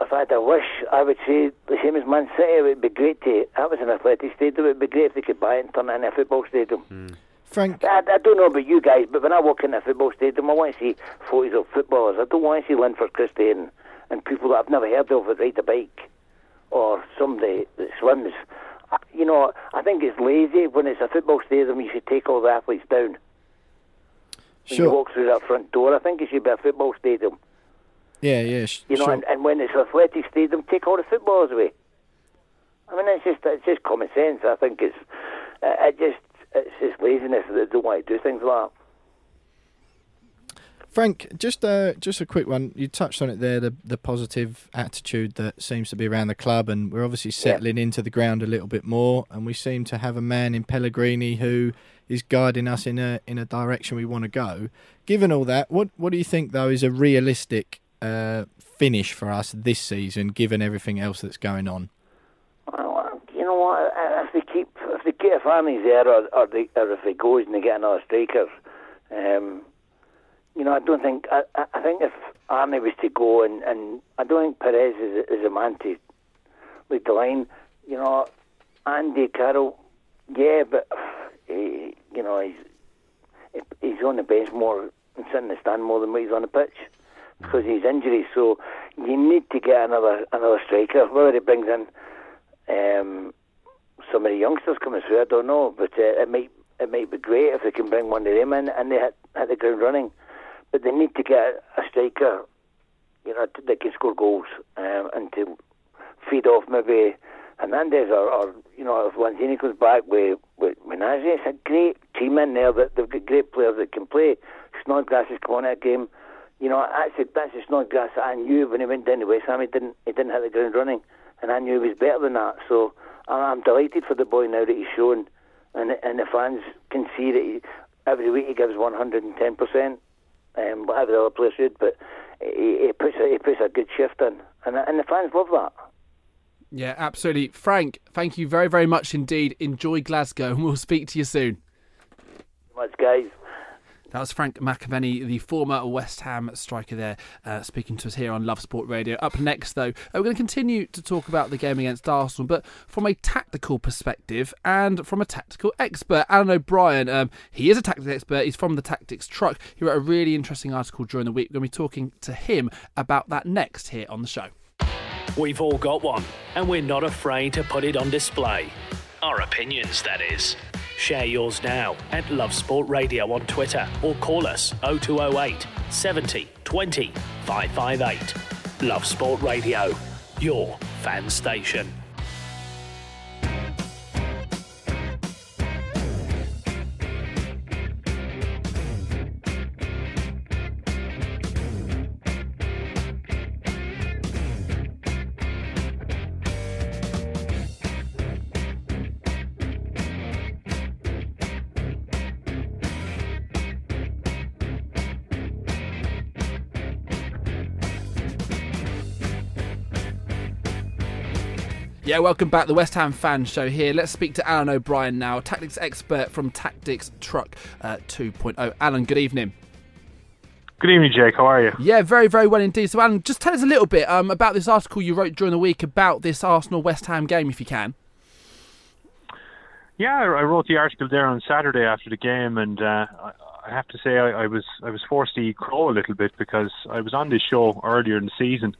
if I had a wish, I would say the same as Man City. It would be great to have it an athletic stadium. It would be great if they could buy it and turn it into a football stadium. Hmm. Frank, I, I don't know about you guys, but when I walk in a football stadium, I want to see photos of footballers. I don't want to see Linford Christie and, and people that I've never heard of that ride a bike or somebody that swims. I- You know, I think it's lazy when it's a football stadium. You should take all the athletes down. When Sure. you walk through that front door, I think it should be a football stadium. Yeah, yeah. sh- You know, sure. and, and when it's athletic stadium, take all the footballers away. I mean, it's just it's just common sense. I think it's uh, it just it's just laziness that they don't want to do things like that. Frank, just uh, just a quick one. You touched on it there, the the positive attitude that seems to be around the club, and we're obviously settling into the ground a little bit more, and we seem to have a man in Pellegrini who is guiding us in a in a direction we want to go. Given all that, what what do you think though is a realistic uh, finish for us this season, given everything else that's going on? Well, you know what? uh, If they keep, if they get if Arnie's there, or or, they, or if he goes and they get another striker, um, you know, I don't think. I, I think if Arnie was to go, and, and I don't think Perez is, is a man to lead the line. You know, Andy Carroll, yeah, but he, you know, he's he's on the bench more and sitting in the stand more than he's on the pitch because of his injuries. So you need to get another another striker. Whether he brings in um, some of the youngsters coming through, I don't know, but uh, it might it might be great if they can bring one of them in and they hit, hit the ground running. But they need to get a striker, you know, that can score goals um, and to feed off maybe Hernandez or, or you know, if Lanzini comes back with with Menage, it's a great team in there that they've got great players that can play. Snodgrass has come on at a game. You know, that's a, that's a Snodgrass that I knew when he went down to West Ham. He didn't he didn't hit the ground running, and I knew he was better than that. So I- I'm delighted for the boy now that he's shown, and and the fans can see that he, every week he gives 110 percent, um, whatever the other players should. But he, he puts a, he puts a good shift in, and and the fans love that. Yeah, absolutely. Frank, thank you very, very much indeed. Enjoy Glasgow, and we'll speak to you soon. Much guys. That was Frank McAvenny, the former West Ham striker there, uh, speaking to us here on Love Sport Radio. Up next, though, uh, we're going to continue to talk about the game against Arsenal, but from a tactical perspective and from a tactical expert. Alan O'Brien, um, he is a tactics expert. He's from the Tactics Truck. He wrote a really interesting article during the week. We're going to be talking to him about that next here on the show. We've all got one, and we're not afraid to put it on display. Our opinions, that is. Share yours now at Love Sport Radio on Twitter or call us 0208 70 20 558. Love Sport Radio, your fan station. Yeah, welcome back. The West Ham fan show here. Let's speak to Alan O'Brien now, tactics expert from Tactics Truck uh, 2.0. Alan, good evening. Good evening, Jake. How are you? Yeah, very, very well indeed. So, Alan, just tell us a little bit um, about this article you wrote during the week about this Arsenal West Ham game, if you can. Yeah, I wrote the article there on Saturday after the game, and uh, I have to say I, I was I was forced to crow a little bit because I was on this show earlier in the season,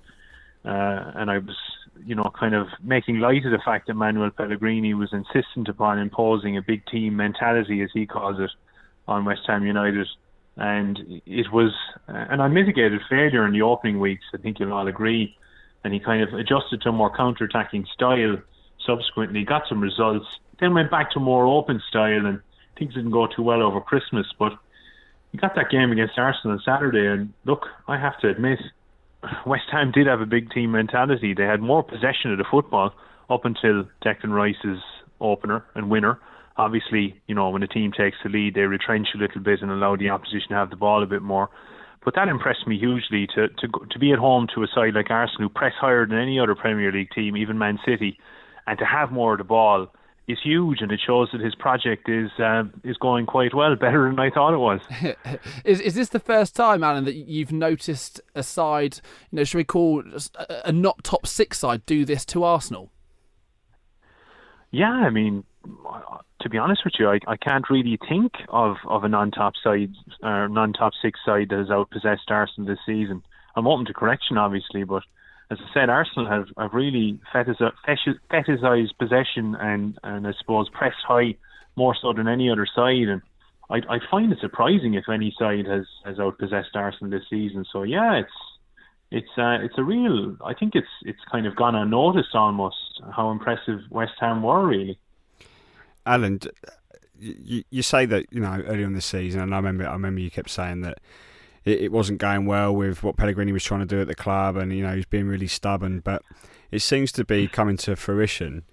uh, and I was you know kind of making light of the fact that Manuel Pellegrini was insistent upon imposing a big team mentality, as he calls it, on West Ham United, and it was an unmitigated failure in the opening weeks. I think you'll all agree, and he kind of adjusted to a more counter-attacking style. Subsequently, got some results. Then went back to more open style, and things didn't go too well over Christmas. But he got that game against Arsenal on Saturday, and look, I have to admit, West Ham did have a big team mentality. They had more possession of the football up until Declan Rice's opener and winner. Obviously, you know, when a team takes the lead, they retrench a little bit and allow the opposition to have the ball a bit more. But that impressed me hugely to to to be at home to a side like Arsenal, who press higher than any other Premier League team, even Man City, and to have more of the ball is huge, and it shows that his project is um, is going quite well, better than I thought it was. is is this the first time, Alan, that you've noticed a side, you know, should we call a, a not top six side, do this to Arsenal? Yeah, I mean, to be honest with you, I, I can't really think of, of a non-top side or non-top six side that has outpossessed Arsenal this season. I'm open to correction, obviously, but as I said, Arsenal have, have really fetishized, possession and, and I suppose pressed high more so than any other side. And I I find it surprising if any side has has outpossessed Arsenal this season. So yeah, it's it's uh, it's a real. I think it's it's kind of gone unnoticed almost how impressive West Ham were really. Alan, you, you say that you know early on this season, and I remember I remember you kept saying that it, it wasn't going well with what Pellegrini was trying to do at the club, and you know he's being really stubborn. But it seems to be coming to fruition.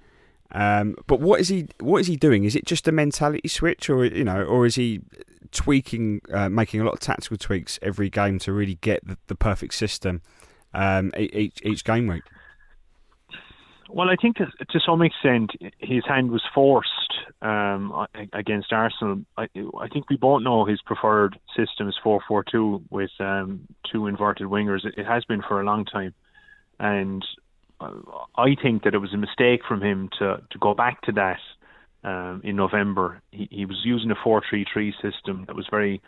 Um, but what is he? What is he doing? Is it just a mentality switch, or you know, or is he tweaking, uh, making a lot of tactical tweaks every game to really get the, the perfect system um, each each game week? Well, I think to some extent his hand was forced um, against Arsenal. I, I, think we both know his preferred system is four four two with um, two inverted wingers. It, has been for a long time, and I think that it was a mistake from him to to go back to that um, in November. He, he was using a four three three system that was very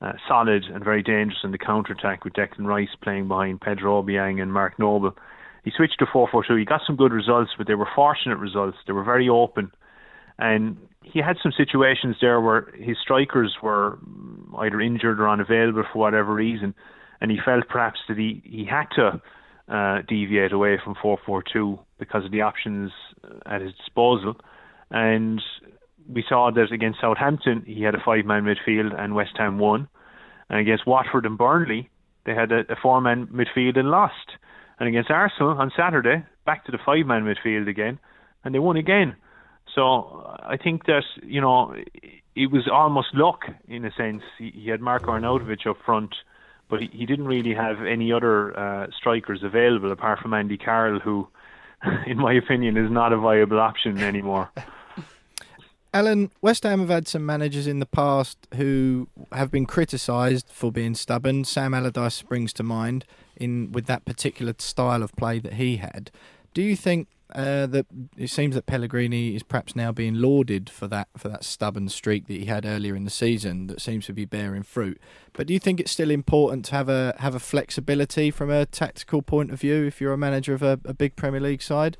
uh, solid and very dangerous in the counter attack with Declan Rice playing behind Pedro Obiang and Mark Noble he switched to 4-4-2. He got some good results, but they were fortunate results. They were very open, and he had some situations there where his strikers were either injured or unavailable for whatever reason, and he felt perhaps that he he had to uh, deviate away from 4-4-2 because of the options at his disposal, and we saw that against Southampton he had a five-man midfield and West Ham won, and against Watford and Burnley they had a, a four-man midfield and lost. And against Arsenal on Saturday, back to the five man midfield again, and they won again. So I think that, you know, it was almost luck in a sense. He, had Marko Arnautovic up front, but he, he didn't really have any other uh, strikers available apart from Andy Carroll, who, in my opinion, is not a viable option anymore. Alan, West Ham have had some managers in the past who have been criticised for being stubborn. Sam Allardyce springs to mind in with that particular style of play that he had. Do you think uh, that it seems that Pellegrini is perhaps now being lauded for that for that stubborn streak that he had earlier in the season that seems to be bearing fruit? But do you think it's still important to have a have a flexibility from a tactical point of view if you're a manager of a, a big Premier League side?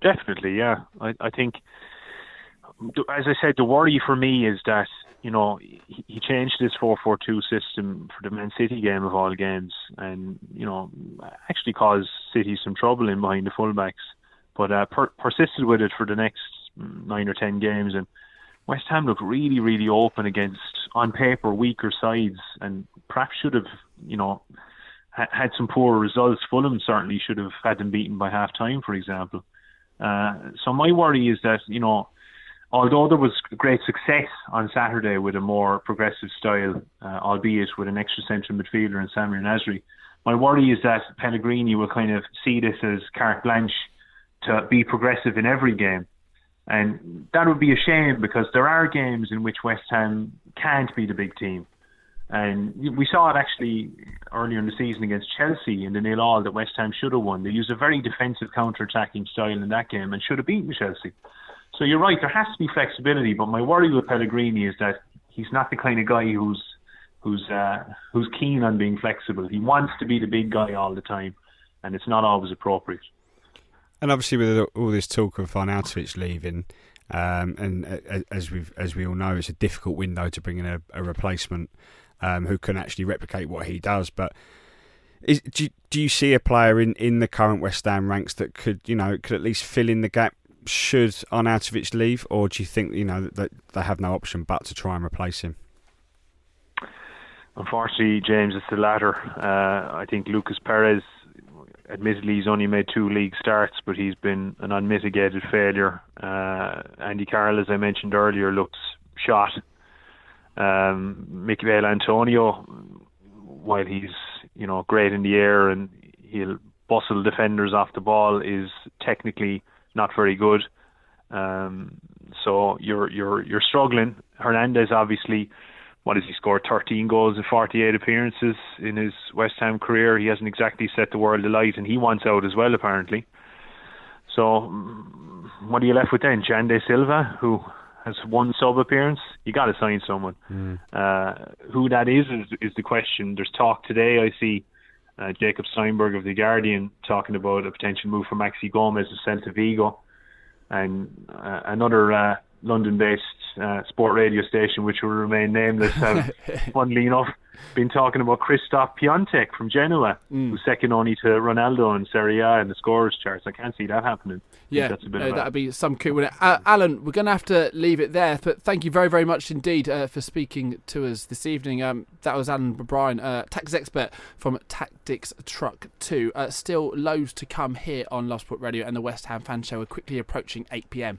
Definitely, yeah. I, I think, as I said, the worry for me is that you know, he, changed his 4-4-2 system for the Man City game of all games, and you know, actually caused City some trouble in behind the fullbacks, but uh, per- persisted with it for the next nine or ten games, and West Ham looked really, really open against, on paper, weaker sides, and perhaps should have, you know, ha- had some poor results. Fulham certainly should have had them beaten by half time, for example. Uh, so my worry is that you know although there was great success on Saturday with a more progressive style, uh, albeit with an extra central midfielder in Samir Nasri, my worry is that Pellegrini will kind of see this as carte blanche to be progressive in every game. And that would be a shame because there are games in which West Ham can't be the big team. And we saw it actually earlier in the season against Chelsea in the nil all that West Ham should have won. They used a very defensive counter attacking style in that game and should have beaten Chelsea. So you're right. There has to be flexibility, but my worry with Pellegrini is that he's not the kind of guy who's who's uh, who's keen on being flexible. He wants to be the big guy all the time, and it's not always appropriate. And obviously, with all this talk of Arnautovic leaving, um, and as we as we all know, it's a difficult window to bring in a, a replacement um, who can actually replicate what he does. But is, do, do you see a player in, in the current West Ham ranks that could you know could at least fill in the gap should Arnautovic leave, or do you think you know that they have no option but to try and replace him? Unfortunately, James, it's the latter. Uh, I think Lucas Perez, admittedly, he's only made two league starts, but he's been an unmitigated failure. Uh, Andy Carroll, as I mentioned earlier, looks shot. Um, Michail Antonio, while he's you know great in the air and he'll bustle defenders off the ball, is technically not very good. Um, so you're you're you're struggling. Hernandez obviously, what has he scored? 13 goals in 48 appearances in his West Ham career. He hasn't exactly set the world alight, and he wants out as well apparently. So mm, what are you left with then? Xande Silva, who has one sub appearance. You got to sign someone. Mm. Uh, who that is, is is the question. There's talk today. I see uh, Jacob Steinberg of The Guardian talking about a potential move for Maxi Gomez to Celta Vigo. And uh, another uh, London-based uh, sport radio station, which will remain nameless, have, funnily enough, been talking about Christoph Piatek from Genoa, Mm. who's second only to Ronaldo in Serie A in the scorers charts. I can't see that happening. Yeah, that's a bit uh, that'd be some coup. wouldn't it? Uh, Alan, we're going to have to leave it there, but thank you very, very much indeed uh, for speaking to us this evening. Um, that was Alan O'Brien, uh, tax expert from Tactics Truck 2. Uh, still loads to come here on Love Sport Radio and the West Ham Fan Show. We're quickly approaching 8 pm.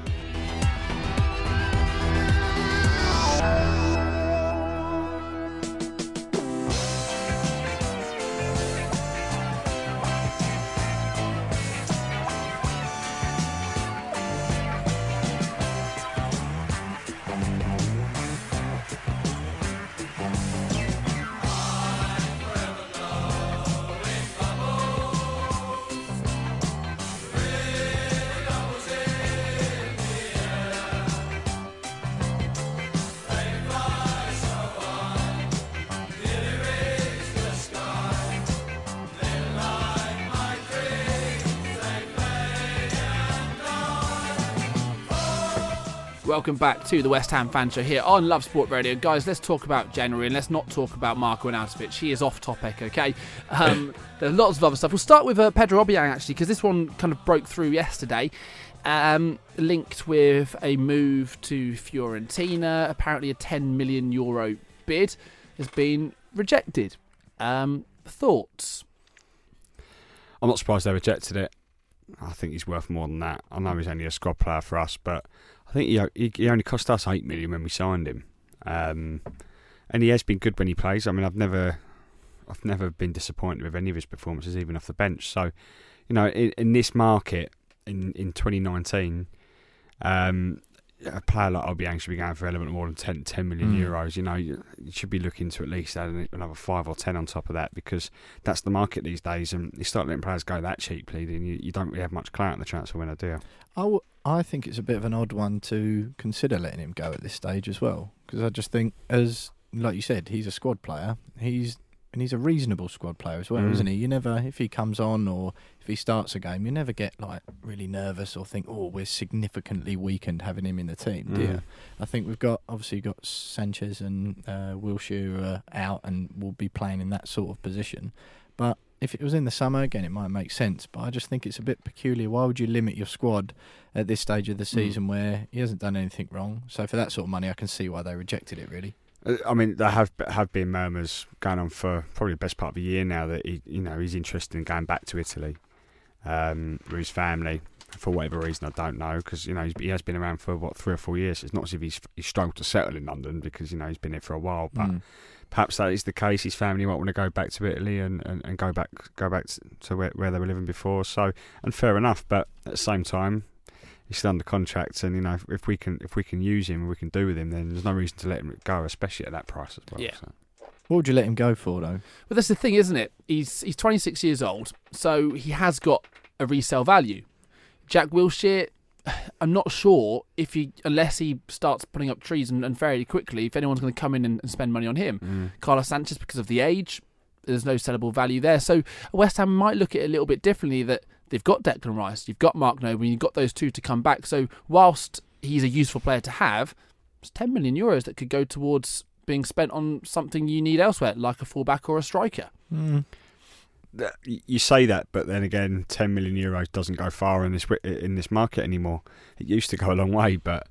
Welcome back to the West Ham Fan Show here on Love Sport Radio. Guys, let's talk about January and let's not talk about Marko Arnautovic. He is off topic, okay? Um, there's lots of other stuff. We'll start with uh, Pedro Obiang, actually, because this one kind of broke through yesterday. Um, linked with a move to Fiorentina. Apparently, a 10 million euro bid has been rejected. Um, thoughts? I'm not surprised they rejected it. I think he's worth more than that. I know he's only a squad player for us, but I think he he, only cost us eight million when we signed him, um, and he has been good when he plays. I mean, I've never I've never been disappointed with any of his performances, even off the bench. So, you know, in, in this market in in 2019, um, a player like Obiang should be going for a little bit more than 10, 10 million Mm. euros. You know, you, you should be looking to at least add another five or ten on top of that because that's the market these days. And you start letting players go that cheaply, then you, you don't really have much clout in the transfer window, do you? I, w- I think it's a bit of an odd one to consider letting him go at this stage as well, because I just think, as like you said, he's a squad player. He's and he's a reasonable squad player as well, Mm. isn't he? You never, if he comes on or if he starts a game, you never get like really nervous or think, oh, we're significantly weakened having him in the team, do Mm. you? I think we've got obviously got Sanchez and uh, Wilshere uh, out and we'll be playing in that sort of position, but. If it was in the summer, again, it might make sense. But I just think it's a bit peculiar. Why would you limit your squad at this stage of the season where he hasn't done anything wrong? So for that sort of money, I can see why they rejected it. Really. Uh, I mean, there have have been murmurs going on for probably the best part of a year now that he, you know, he's interested in going back to Italy um, with his family for whatever reason. I don't know because you know he's, he has been around for what three or four years. It's not as if he's he's struggled to settle in London because you know he's been here for a while. But Mm. Perhaps that is the case. His family might want to go back to Italy and, and, and go back go back to where, where they were living before. So and fair enough. But at the same time. He's still under contract, and you know if, if we can if we can use him, we can do with him. Then there's no reason to let him go, especially at that price as well. Yeah. So. What would you let him go for, though? Well, that's the thing, isn't it? He's he's 26 years old, so he has got a resale value. Jack Wilshere, I'm not sure if he, unless he starts putting up trees and, and fairly quickly, if anyone's going to come in and, and spend money on him. Mm. Carlos Sanchez, because of the age, there's no sellable value there. So West Ham might look at it a little bit differently. That they've got Declan Rice, you've got Mark Noble, you've got those two to come back. So whilst he's a useful player to have, it's 10 million euros that could go towards being spent on something you need elsewhere, like a fullback or a striker. that- you say that, but then again, 10 million euros doesn't go far in this in this market anymore. It used to go a long way, but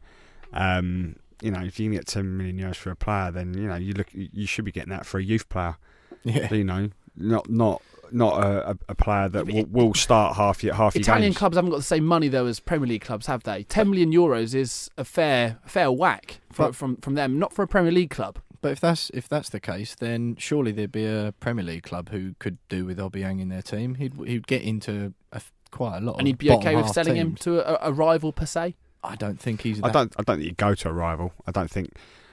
um, you know, if you can get 10 million euros for a player, then you know you look you should be getting that for a youth player. Yeah. You know, not not not a, a, player that will, will start half your half your Italian games. clubs haven't got the same money though as Premier League clubs, have they? 10 million euros is a fair fair whack But- from, from them, not for a Premier League club. But if that's if that's the case, then surely there'd be a Premier League club who could do with Obiang in their team. He'd he'd get into a f quite a lot. And he'd be okay with half selling him to a, a rival per se. I don't think he's. I don't I don't think you go to a rival. I don't think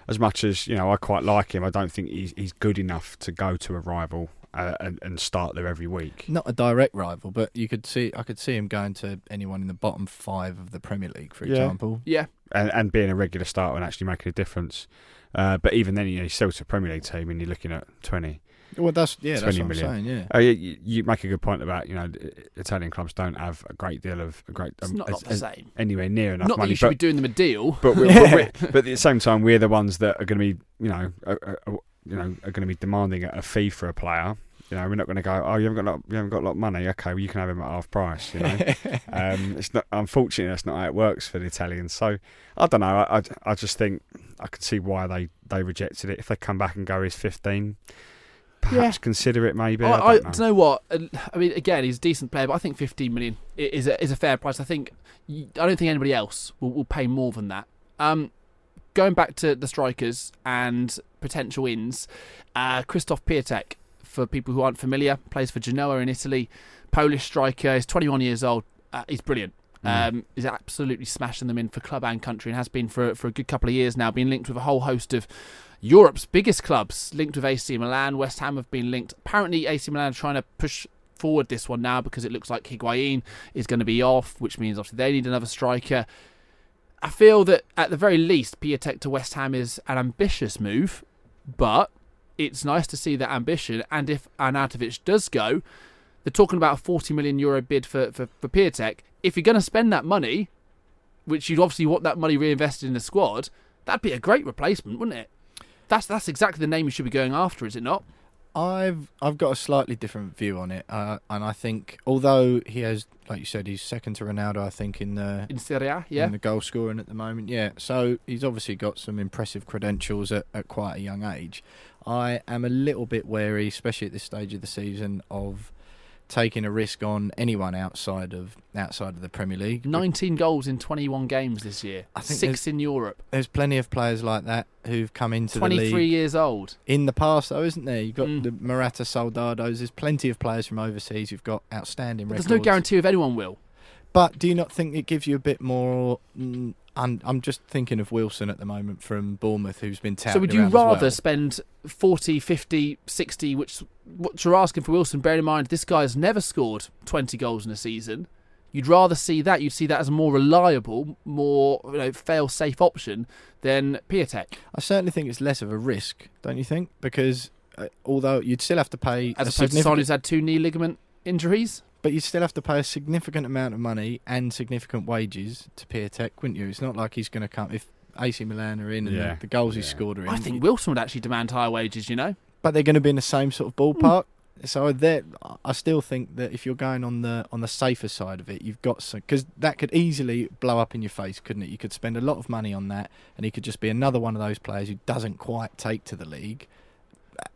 as much as you know I quite like him. I don't think he's he's good enough to go to a rival uh, and and start there every week. Not a direct rival, but you could see. I could see him going to anyone in the bottom five of the Premier League, for Yeah. example. Yeah. and, and being a regular starter and actually making a difference. Uh, but even then, you know, he's still to a Premier League team, and you're looking at twenty. Well, that's yeah, that's 20 what I'm saying. Yeah. Oh, you, you- you make a good point about you know Italian clubs don't have a great deal of a great It's um, not, as- not the as- same. anywhere near enough Not that money. you should but, be doing them a deal. but, we're, but, we're- but at the same time, we're the ones that are going to be you know are, are, are- you know are going to be demanding a, a fee for a player. You know, we're not going to go. Oh, you haven't got a lot, you haven't got a lot of money. Okay, well, you can have him at half price. You know, um, it's not. Unfortunately, that's not how it works for the Italians. So I don't know. I, I, I just think I can see why they, they rejected it. If they come back and go, he's fifteen, perhaps Yeah. consider it. Maybe. I, I, I, don't know. do you know what? Uh, I mean, again, he's a decent player, but I think 15 million is a, is a fair price. I think I don't think anybody else will, will pay more than that. Um, going back to the strikers and potential wins, uh, Christoph Piatek, for people who aren't familiar, plays for Genoa in Italy. Polish striker. He's 21 years old. Uh, he's brilliant. Um, he's absolutely smashing them in for club and country, and has been for for a good couple of years now. Been linked with a whole host of Europe's biggest clubs, linked with AC Milan. West Ham have been linked. Apparently, AC Milan are trying to push forward this one now because it looks like Higuain is going to be off, which means obviously they need another striker. I feel that at the very least, Piatek to West Ham is an ambitious move, but it's nice to see that ambition. And if Arnautovic does go, they're talking about a 40 million euro bid for, for, for. If you're going to spend that money, which you'd obviously want that money reinvested in the squad, that'd be a great replacement, wouldn't it? That's that's exactly the name you should be going after, is it not? I've I've got a slightly different view on it, uh, and I think although he has, like you said, he's second to Ronaldo, I think in the In Serie A, yeah. in the goal scoring at the moment. Yeah, so he's obviously got some impressive credentials at, at quite a young age. I am a little bit wary, especially at this stage of the season, of taking a risk on anyone outside of outside of the Premier League. 19 goals in 21 games this year. I think Six in Europe. There's plenty of players like that who've come into the 23 years old. in the past, though, isn't there? You've got Mm. the Morata Soldados. There's plenty of players from overseas who've got outstanding But records. there's no guarantee if anyone will. But do you not think it gives you a bit more? Mm, I'm, I'm just thinking of Wilson at the moment from Bournemouth, who's been touted So would you rather well. spend 40, 50, 60, which what you're asking for Wilson, Bear in mind this guy's never scored 20 goals in a season. You'd rather see that. You'd see that as a more reliable, more you know, fail-safe option than Piatek. I certainly think it's less of a risk, don't you think? Because uh, although you'd still have to pay As a opposed to someone who's had two knee ligament injuries. But you'd still have to pay a significant amount of money and significant wages to Piatek, wouldn't you? It's not like he's going to come if AC Milan are in and Yeah. the, the goals he's Yeah. scored are in. I think Wilson would actually demand higher wages, you know? but they're going to be in the same sort of ballpark. Hmm. So there, I still think that if you're going on the on the safer side of it, you've got some because that could easily blow up in your face, couldn't it? You could spend a lot of money on that, and he could just be another one of those players who doesn't quite take to the league.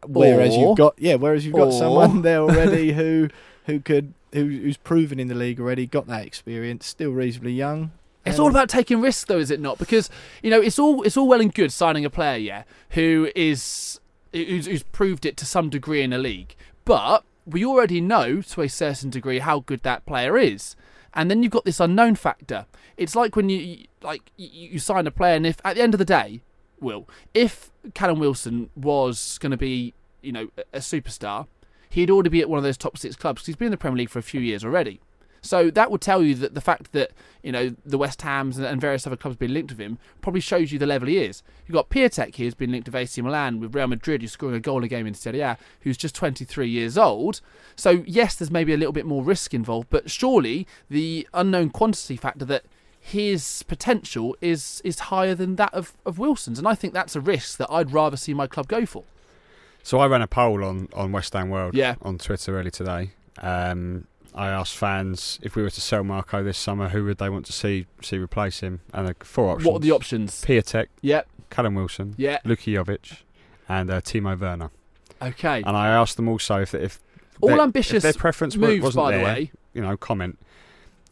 Whereas Or- you've got yeah, whereas you've got someone there already who who could who who's proven in the league already, got that experience, still reasonably young. It's all about taking risks, though, is it not? Because you know, it's all it's all well and good signing a player, yeah, who is who's, who's proved it to some degree in a league, but we already know to a certain degree how good that player is, and then you've got this unknown factor. It's like when you like you, you sign a player, and if at the end of the day, Will, if Callum Wilson was going to be you know a superstar, he'd already be at one of those top six clubs because he's been in the Premier League for a few years already. So that would tell you that the fact that you know the West Hams and- and various other clubs being linked with him probably shows you the level he is. You've got Piatek here who's been linked with AC Milan with Real Madrid, who's scoring a goal a game in Serie A, who's just 23 years old. So yes, there's maybe a little bit more risk involved, but surely the unknown quantity factor that his potential is is higher than that of, of Wilson's, and I think that's a risk that I'd rather see my club go for. So I ran a poll on on West Ham World yeah. on Twitter early today. Um, I asked fans if we were to sell Marko this summer, who would they want to see see replace him? And uh, four options. What are the options? Piatek. Yep. Callum Wilson. Yeah. Luka Jovic, and uh, Timo Werner. Okay. And I asked them also if if all their, ambitious if their preference moves, wasn't by there, the way. You know, comment.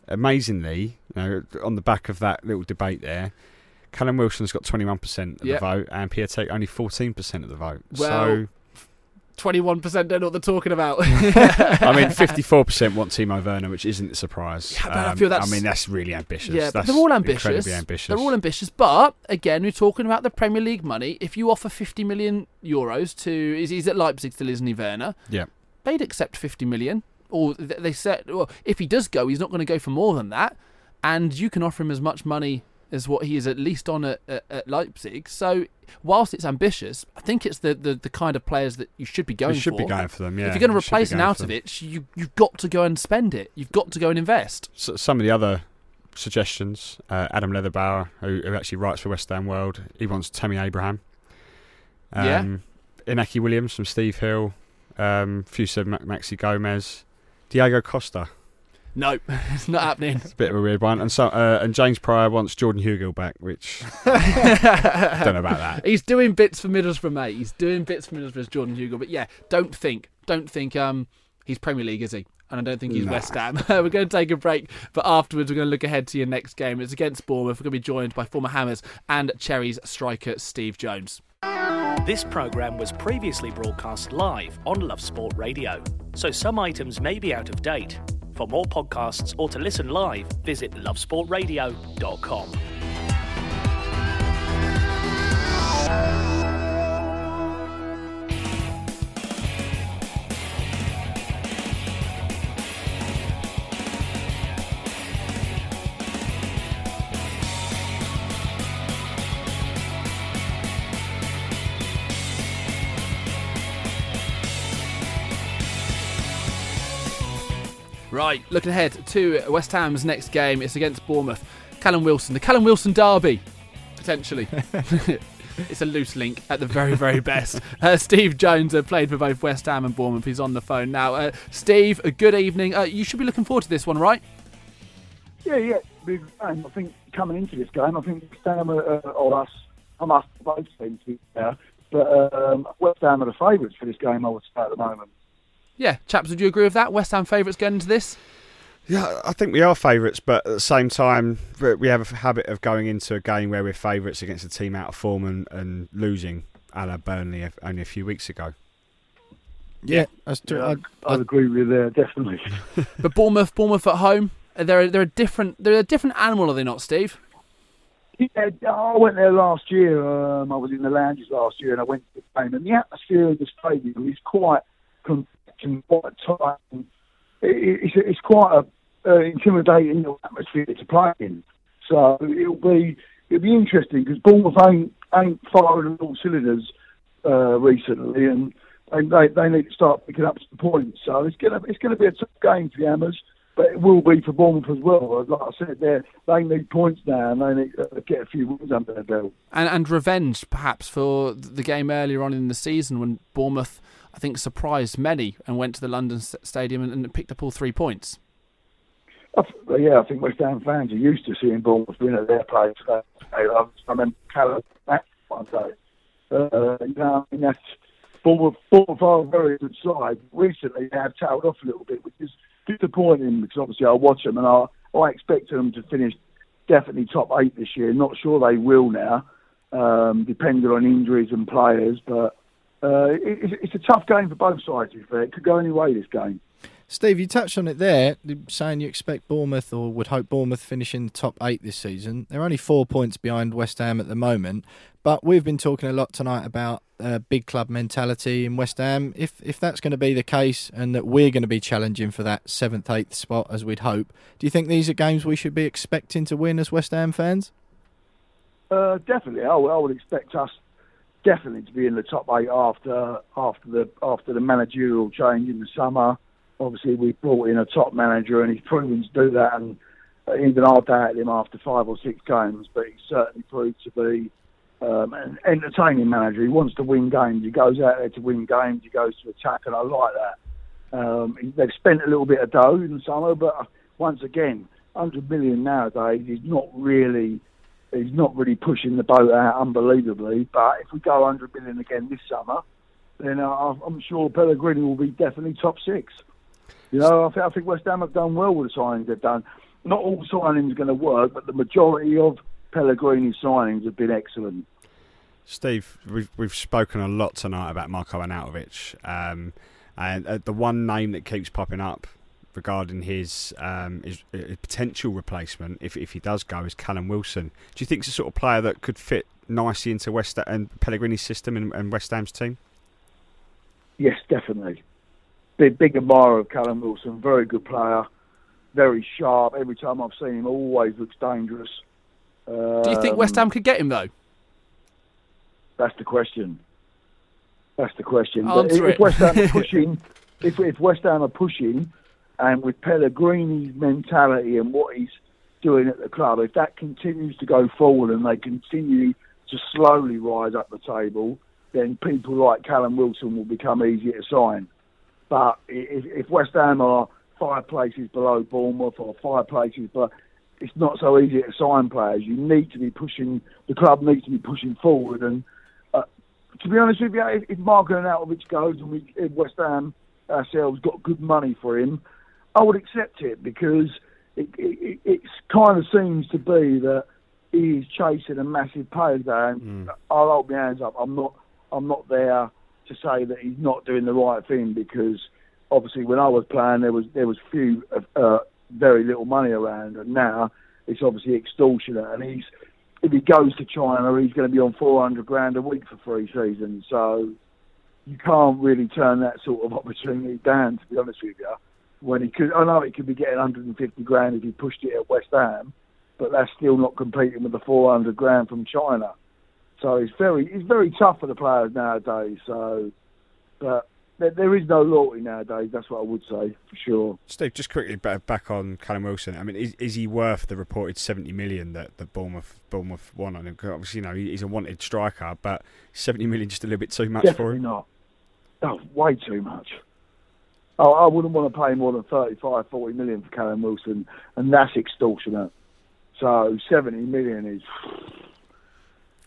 Amazingly, you know, on the back of that little debate there, Callum Wilson's got 21% of yep. the vote and Piatek only 14% of the vote. Well, so 21% don't know what they're talking about. I mean, 54% want Timo Werner, which isn't a surprise. Yeah, um, I feel that's. I mean, that's really ambitious. Yeah, that's they're all ambitious. ambitious. They're all ambitious. But again, we're talking about the Premier League money. If you offer 50 million euros to—is he's at Leipzig still, isn't he, Werner? Yeah. They'd accept 50 million. Or they said, well, if he does go, he's not going to go for more than that. And you can offer him as much money as what he is at least on at, at, at Leipzig. So whilst it's ambitious, I think it's the, the, the kind of players that you should be going for. You should for. be going for them. Yeah, if you're going to You should be replace an going for them. Arnautovic, you you've got to go and spend it. You've got to go and invest. S some of the other suggestions, uh, Adam Leatherbauer, who, who actually writes for West Ham World, he wants Tammy Abraham. Yeah. Um, Inaki Williams from Steve Hill. Um, few said Maxi Gomez. Diego Costa. No, it's not happening. It's a bit of a weird one. And so uh, and James Pryor wants Jordan Hugill back, which I don't know about that. He's doing bits for Middlesbrough, mate. He's doing bits for Middlesbrough's Jordan Hugill. But yeah, don't think, don't think um he's Premier League, is he? And I don't think he's Nah. West Ham. we're going to take a break, but afterwards we're going to look ahead to your next game. It's against Bournemouth. We're going to be joined by former Hammers and Cherries striker Steve Jones. This programme was previously broadcast live on Love Sport Radio, so some items may be out of date. For more podcasts or to listen live, visit lovesportradio.com. Right, looking ahead to West Ham's next game. It's against Bournemouth. Callum Wilson, the Callum Wilson derby, potentially. it's a loose link at the very, very best. Uh, Steve Jones uh, played for both West Ham and Bournemouth. He's on the phone now. Uh, Steve, good evening. Uh, you should be looking forward to this one, right? Yeah, yeah. Big game. I think coming into this game, I think West Ham are, uh, or us, I'm us both teams to be fair, but um, West Ham are the favourites for this game. I would say at the moment. Yeah, chaps, would you agree with that? West Ham favourites going into this? Yeah, I think we are favourites, but at the same time, we- we have a habit of going into a game where we're favourites against a team out of form and, and losing, a la Burnley only a few weeks ago. Yeah, that's true. Yeah, I, I'd agree with you there, definitely. But Bournemouth, Bournemouth at home, they're they're a different they're a different animal, are they not, Steve? Yeah, I went there last year. Um, I was in the lounges last year, and I went to the game, and the atmosphere in the stadium is quite compact and quite tight. And it's, it's quite a uh, intimidating atmosphere to play in. So it'll be it'll be interesting because Bournemouth ain't ain't firing all cylinders uh, recently, and they, they need to start picking up some points. So it's gonna it's gonna be a tough game for the Hammers. But it will be for Bournemouth as well. Like I said, they they need points now, and they need to get a few wins under their belt. And and revenge perhaps for the game earlier on in the season when Bournemouth, I think, surprised many and went to the London Stadium and, and picked up all three points. Yeah, I think West Ham fans are used to seeing Bournemouth win at their place. Uh, I remember Callum one day. Uh, you know, I mean, that's Bournemouth, Bournemouth are a very good side. Recently, they have tailed off a little bit, which is disappointing because obviously I watch them and I, I expect them to finish definitely top eight this year. Not sure they will now, um, depending on injuries and players. But uh, it, it's- a tough game for both sides. To be fair, it could go any way this game. Steve, you touched on it there, saying you expect Bournemouth or would hope Bournemouth finish in the top eight this season. They're only four points behind West Ham at the moment, but we've been talking a lot tonight about uh, big club mentality in West Ham. If if that's going to be the case, and that we're going to be challenging for that seventh, eighth spot as we'd hope, do you think these are games we should be expecting to win as West Ham fans? Uh, definitely, I, would- I would expect us definitely to be in the top eight after after the after the managerial change in the summer. Obviously, we brought in a top manager, and he's proven to do that. And uh, even I doubted him after five or six games, but he certainly proved to be um, an entertaining manager. He wants to win games. He goes out there to win games. He goes to attack, and I like that. Um, they've spent a little bit of dough in the summer, but uh, once again, 100 million nowadays is not really he's not really pushing the boat out unbelievably. But if we go 100 million again this summer, then uh, I'm sure Pellegrini will be definitely top six. You know, I think, West Ham have done well with the signings they've done. Not all signings are going to work, but the majority of Pellegrini's signings have been excellent. Steve, we've we've spoken a lot tonight about Marko Arnautovic, um, and uh, the one name that keeps popping up regarding his um, his, uh, potential replacement, if if he does go, is Callum Wilson. Do you think it's a sort of player that could fit nicely into West and Pellegrini's system and, and West Ham's team? Yes, definitely. Big, big admirer of Callum Wilson. Very good player. Very sharp. Every time I've seen him, always looks dangerous. Do you think West Ham could get him though? That's the question. That's the question. Answer if, it. if West Ham are pushing, if, if West Ham are pushing, and with Pellegrini's mentality and what he's doing at the club, if that continues to go forward and they continue to slowly rise up the table, then people like Callum Wilson will become easier to sign. But if, if West Ham are five places below Bournemouth or five places, but it's not so easy to sign players. You need to be pushing. The club needs to be pushing forward. And uh, to be honest with you, if, if Marko Arnautovic goes and we if West Ham ourselves got good money for him, I would accept it because it, it, it kind of seems to be that he is chasing a massive payday. And I'll hold my hands up. I'm not. I'm not there to say that he's not doing the right thing because obviously when I was playing there was there was few uh, very little money around, and now it's obviously extortionate. And he's if he goes to China, he's going to be on 400 grand a week for three seasons. So you can't really turn that sort of opportunity down, to be honest with you. When he could, I know he could be getting 150 grand if he pushed it at West Ham, but that's still not competing with the 400 grand from China. So it's very, it's very tough for the players nowadays. So, but there, there is no loyalty nowadays. That's what I would say for sure. Steve, just quickly back on Callum Wilson. I mean, is, is he worth the reported seventy million that the Bournemouth Bournemouth want on him? obviously, you know, he's a wanted striker, but seventy million just a little bit too much for Definitely him. not. Oh, way too much. Oh, I wouldn't want to pay more than 35, 40 million for Callum Wilson, and that's extortionate. So 70 million is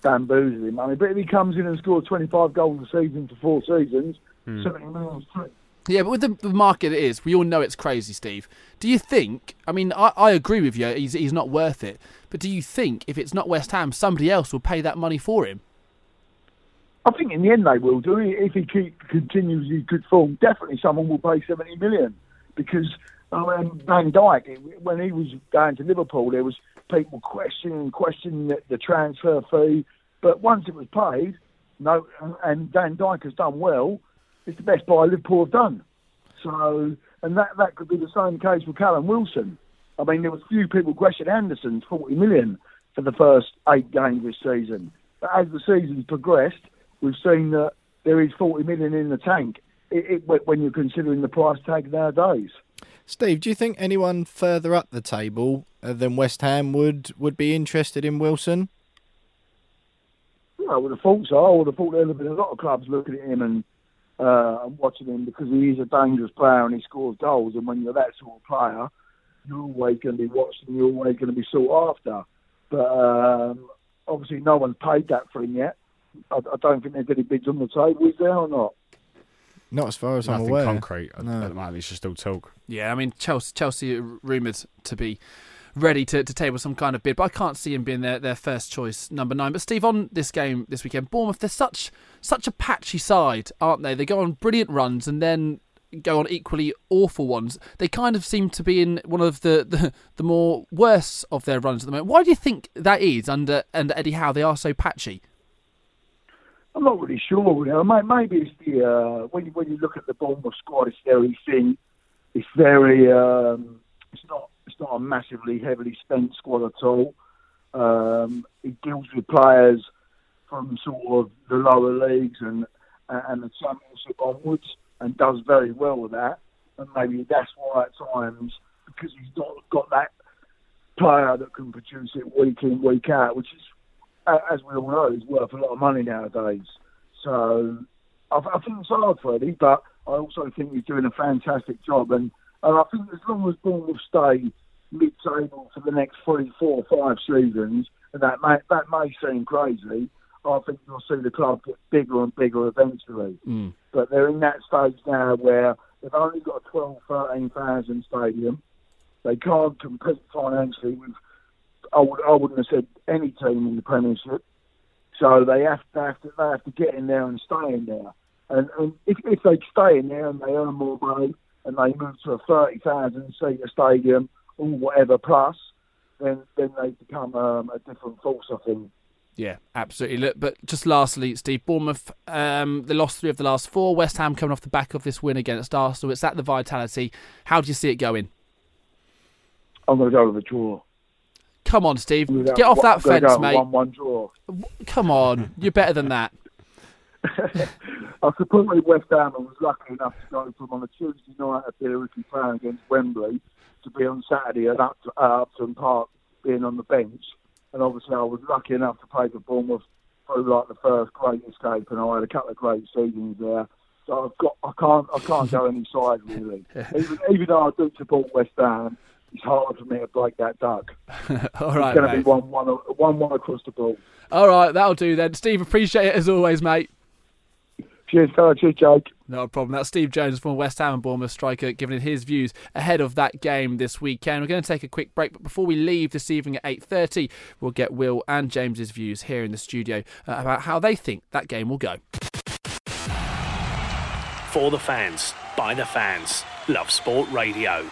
bamboozling him. I mean, but if he comes in and scores 25 goals a season for four seasons, 70 million is too. Yeah, but with the, the market it is, we all know it's crazy, Steve. Do you think? I mean, I, I agree with you. He's he's not worth it. But do you think if it's not West Ham, somebody else will pay that money for him? I think in the end they will do if he keep, continues his good form. Definitely, someone will pay seventy million because um, Van Dijk, when he was going to Liverpool, there was people questioning questioning the, the transfer fee. But once it was paid, no, and Van Dijk has done well. It's the best buy Liverpool have done. So, and that that could be the same case with Callum Wilson. I mean, there was few people questioning Anderson's forty million for the first eight games this season. But as the season's progressed, we've seen that there is 40 million in the tank it, it, when you're considering the price tag nowadays. Steve, do you think anyone further up the table uh, than West Ham would, would be interested in Wilson? I would have thought so. I would have thought there would have been a lot of clubs looking at him and uh, and watching him because he is a dangerous player and he scores goals. And when you're that sort of player, you're always going to be watched and you're always going to be sought after. But um, obviously, no one's paid that for him yet. I, I don't think there's any bids on the table, is there or not? Not as far as I'm aware. concrete at, No. at the moment. It's just all talk. Yeah, I mean Chelsea, Chelsea are rumoured to be ready to, to table some kind of bid, but I can't see him being their, their first choice number nine. But Steve, on this game this weekend, Bournemouth, they're such such a patchy side, aren't they? They go on brilliant runs and then go on equally awful ones. They kind of seem to be in one of the, the, the more worse of their runs at the moment. Why do you think that is under under Eddie Howe? They are so patchy. I'm not really sure. You know, maybe it's the uh, when you when you look at the Bournemouth squad, it's very thin. It's very. Um, it's not. It's not a massively heavily spent squad at all. Um, it deals with players from sort of the lower leagues and and the championship onwards, and does very well with that. And maybe that's why at times because he's not got that player that can produce it week in week out, which is as we all know, is worth a lot of money nowadays. So I, I think it's hard for Eddie, but I also think he's doing a fantastic job. And, and I think as long as Bournemouth stay mid-table for the next three, four, five seasons, and that may, that may seem crazy, I think you'll see the club get bigger and bigger eventually. Mm. But they're in that stage now where they've only got a 12, 13,000 stadium. They can't compete financially with I would I wouldn't have said any team in the Premiership. So they have to have to they have to get in there and stay in there. And, and if if they stay in there and they earn more money and they move to a thirty thousand seater stadium or whatever plus, then then they become um, a different force. I think. Yeah, absolutely. Look, but just lastly, Steve, Bournemouth, um, they lost three of the last four. West Ham coming off the back of this win against Arsenal. It's at the vitality. How do you see it going? I'm going to go with a draw. Come on, Steve. Get off that fence, mate. One-one draw. Come on. You're better than that. I supported West Ham and was lucky enough to go from on a Tuesday night at Billericay playing against Wembley to be on Saturday at Up- uh, Upton Park being on the bench. And obviously I was lucky enough to play for Bournemouth through like the first great escape and I had a couple of great seasons there. So I've got I can't I can't go any side really. Even even though I do support West Ham, it's hard for me to break that duck. All right, it's going to be one one one one across the ball. All right, that'll do then. Steve, appreciate it as always, mate. Cheers, fella. Cheers, Jake. No problem. That's Steve Jones from West Ham and Bournemouth striker giving his views ahead of that game this weekend. We're going to take a quick break, but before we leave this evening at 8.30, we'll get Will and James's views here in the studio uh, about how they think that game will go. For the fans, by the fans. Love Sport Radio.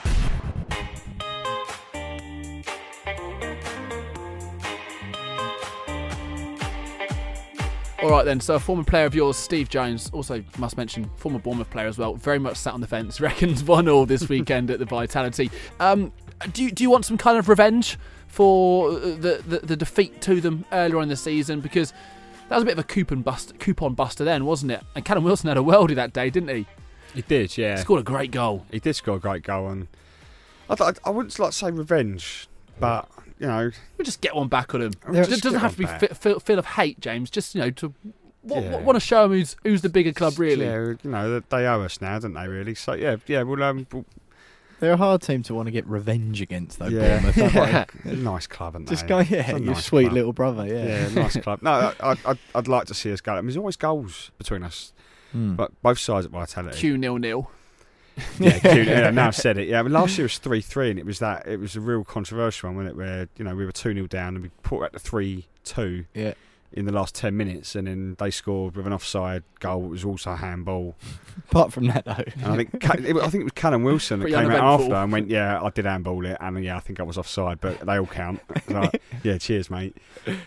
All right, then. So, a former player of yours, Steve Jones, also must mention former Bournemouth player as well. Very much sat on the fence. Reckons one all this weekend at the Vitality. Um, do you, do you want some kind of revenge for the, the the defeat to them earlier in the season? Because that was a bit of a coupon buster, coupon buster then, wasn't it? And Callum Wilson had a worldie that day, didn't he? He did, yeah. He Scored a great goal. He did score a great goal, and I, I, I wouldn't like to say revenge, but you know, We just get one back on him. It doesn't have to be one fi- feel, feel of hate, James. Just you know to w- Yeah. want to show him who's who's the bigger club, really. yeah, you know, they owe us now, don't they? Really? So yeah, yeah. Well, um, we'll- They're a hard team to want to get revenge against, though. yeah, Bournemouth, aren't nice club, aren't Just they? go, It's yeah, your nice sweet club. little brother, yeah. Yeah, nice club. No, I, I, I'd, I'd like to see us go. I mean, there's always goals between us, Hmm. but both sides at Vitality. Q nil nil. Yeah, yeah, now I've said it. Yeah, last year was three three, and it was that it was a real controversial one, wasn't it? Where you know we were two 0 down, and we put it to three two. Yeah. In the last ten minutes, and then they scored with an offside goal. It was also a handball. Apart from that, though. And I think it, was- I think it was Callum Wilson that Pretty came out after and went, "Yeah, I did handball it, and yeah, I think I was offside, but they all count." Like, yeah, cheers, mate.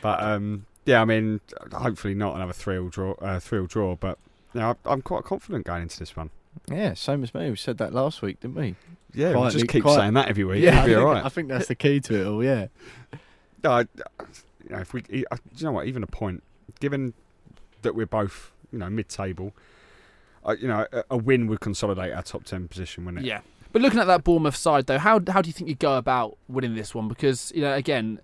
But um, yeah, I mean, hopefully not another three-all draw. Uh, three-all draw, but you know, I'm quite confident going into this one. Yeah, same as me. We said that last week, didn't we? Yeah, we'll just keep quiet- saying that every week. Yeah, It'll be I think, right. I think that's the key to it all. Yeah. No, I, you know, if we, I, you know what? Even a point, given that we're both, you know, mid-table, uh, you know, a, a win would consolidate our top ten position, wouldn't it? Yeah. But looking at that Bournemouth side, though, how how do you think you go about winning this one? Because you know, again,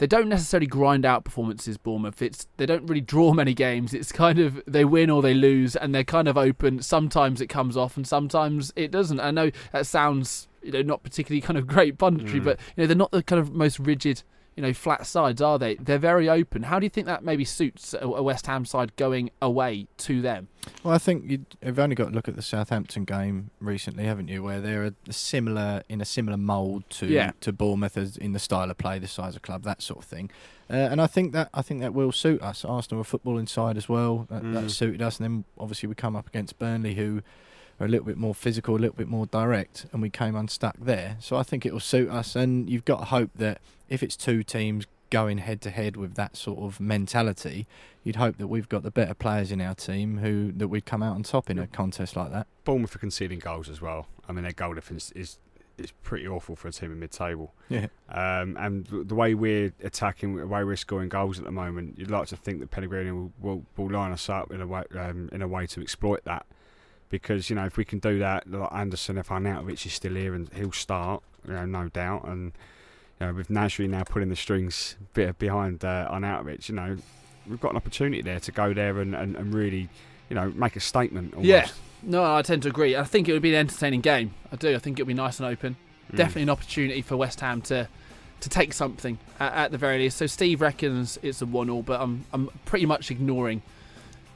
they don't necessarily grind out performances. Bournemouth, it's they don't really draw many games. It's kind of they win or they lose, and they're kind of open. Sometimes it comes off, and sometimes it doesn't. I know that sounds you know not particularly kind of great punditry, Mm. but you know they're not the kind of most rigid. You know, flat sides are they? They're very open. How do you think that maybe suits a West Ham side going away to them? Well, I think you- you've only got to look at the Southampton game recently, haven't you? Where they're a similar in a similar mould to Yeah. to Bournemouth as in the style of play, the size of club, that sort of thing. Uh, and I think that I think that will suit us. Arsenal are football inside as well. That, Mm. that suited us. And then obviously we come up against Burnley, who are a little bit more physical, a little bit more direct, and we came unstuck there. So I think it will suit us. And you've got to hope that if it's two teams going head to head with that sort of mentality, you'd hope that we've got the better players in our team who that we'd come out on top in a contest like that. Bournemouth are conceding goals as well. I mean, their goal difference is is pretty awful for a team in mid-table. Yeah. Um, and the way we're attacking, the way we're scoring goals at the moment, you'd like to think that Pellegrini will, will, will line us up in a way um, in a way to exploit that. Because you know, if we can do that, like Anderson, if Arnautovic is still here and he'll start, you know, no doubt. And you know, with Nasri now pulling the strings bit behind uh, Arnautovic, you know, we've got an opportunity there to go there and, and, and really, you know, make a statement. Almost. Yeah. No, I tend to agree. I think it would be an entertaining game. I do. I think it would be nice and open. Mm. Definitely an opportunity for West Ham to to take something at, at the very least. So Steve reckons it's a one-all, but I'm I'm pretty much ignoring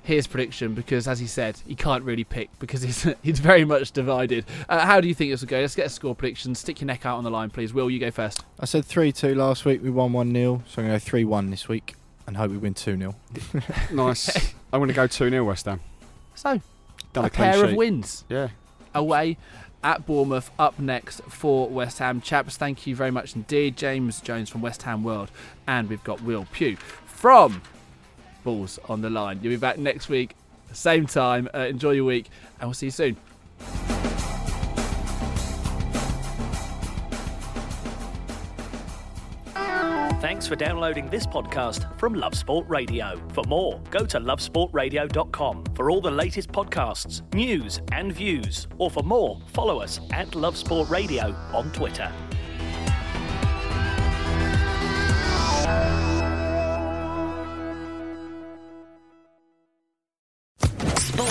his prediction because, as he said, he can't really pick because he's he's very much divided. Uh, how do you think this will go? Let's get a score prediction. Stick your neck out on the line, please. Will you go first? I said 3 2 last week, we won 1 0, so I'm going to go 3 1 this week and hope we win 2 0. Nice. I'm going to go 2 0 West Ham. So Done a a clean pair of wins. Yeah. away at Bournemouth up next for West Ham. Chaps, thank you very much indeed. James Jones from West Ham World, and we've got Will Pugh from Balls on the Line. You'll be back next week, same time. Uh, enjoy your week, and we'll see you soon. Thanks for downloading this podcast from Love Sport Radio. For more, go to lovesportradio.com for all the latest podcasts, news, and views. Or for more, follow us at Love Sport Radio on Twitter.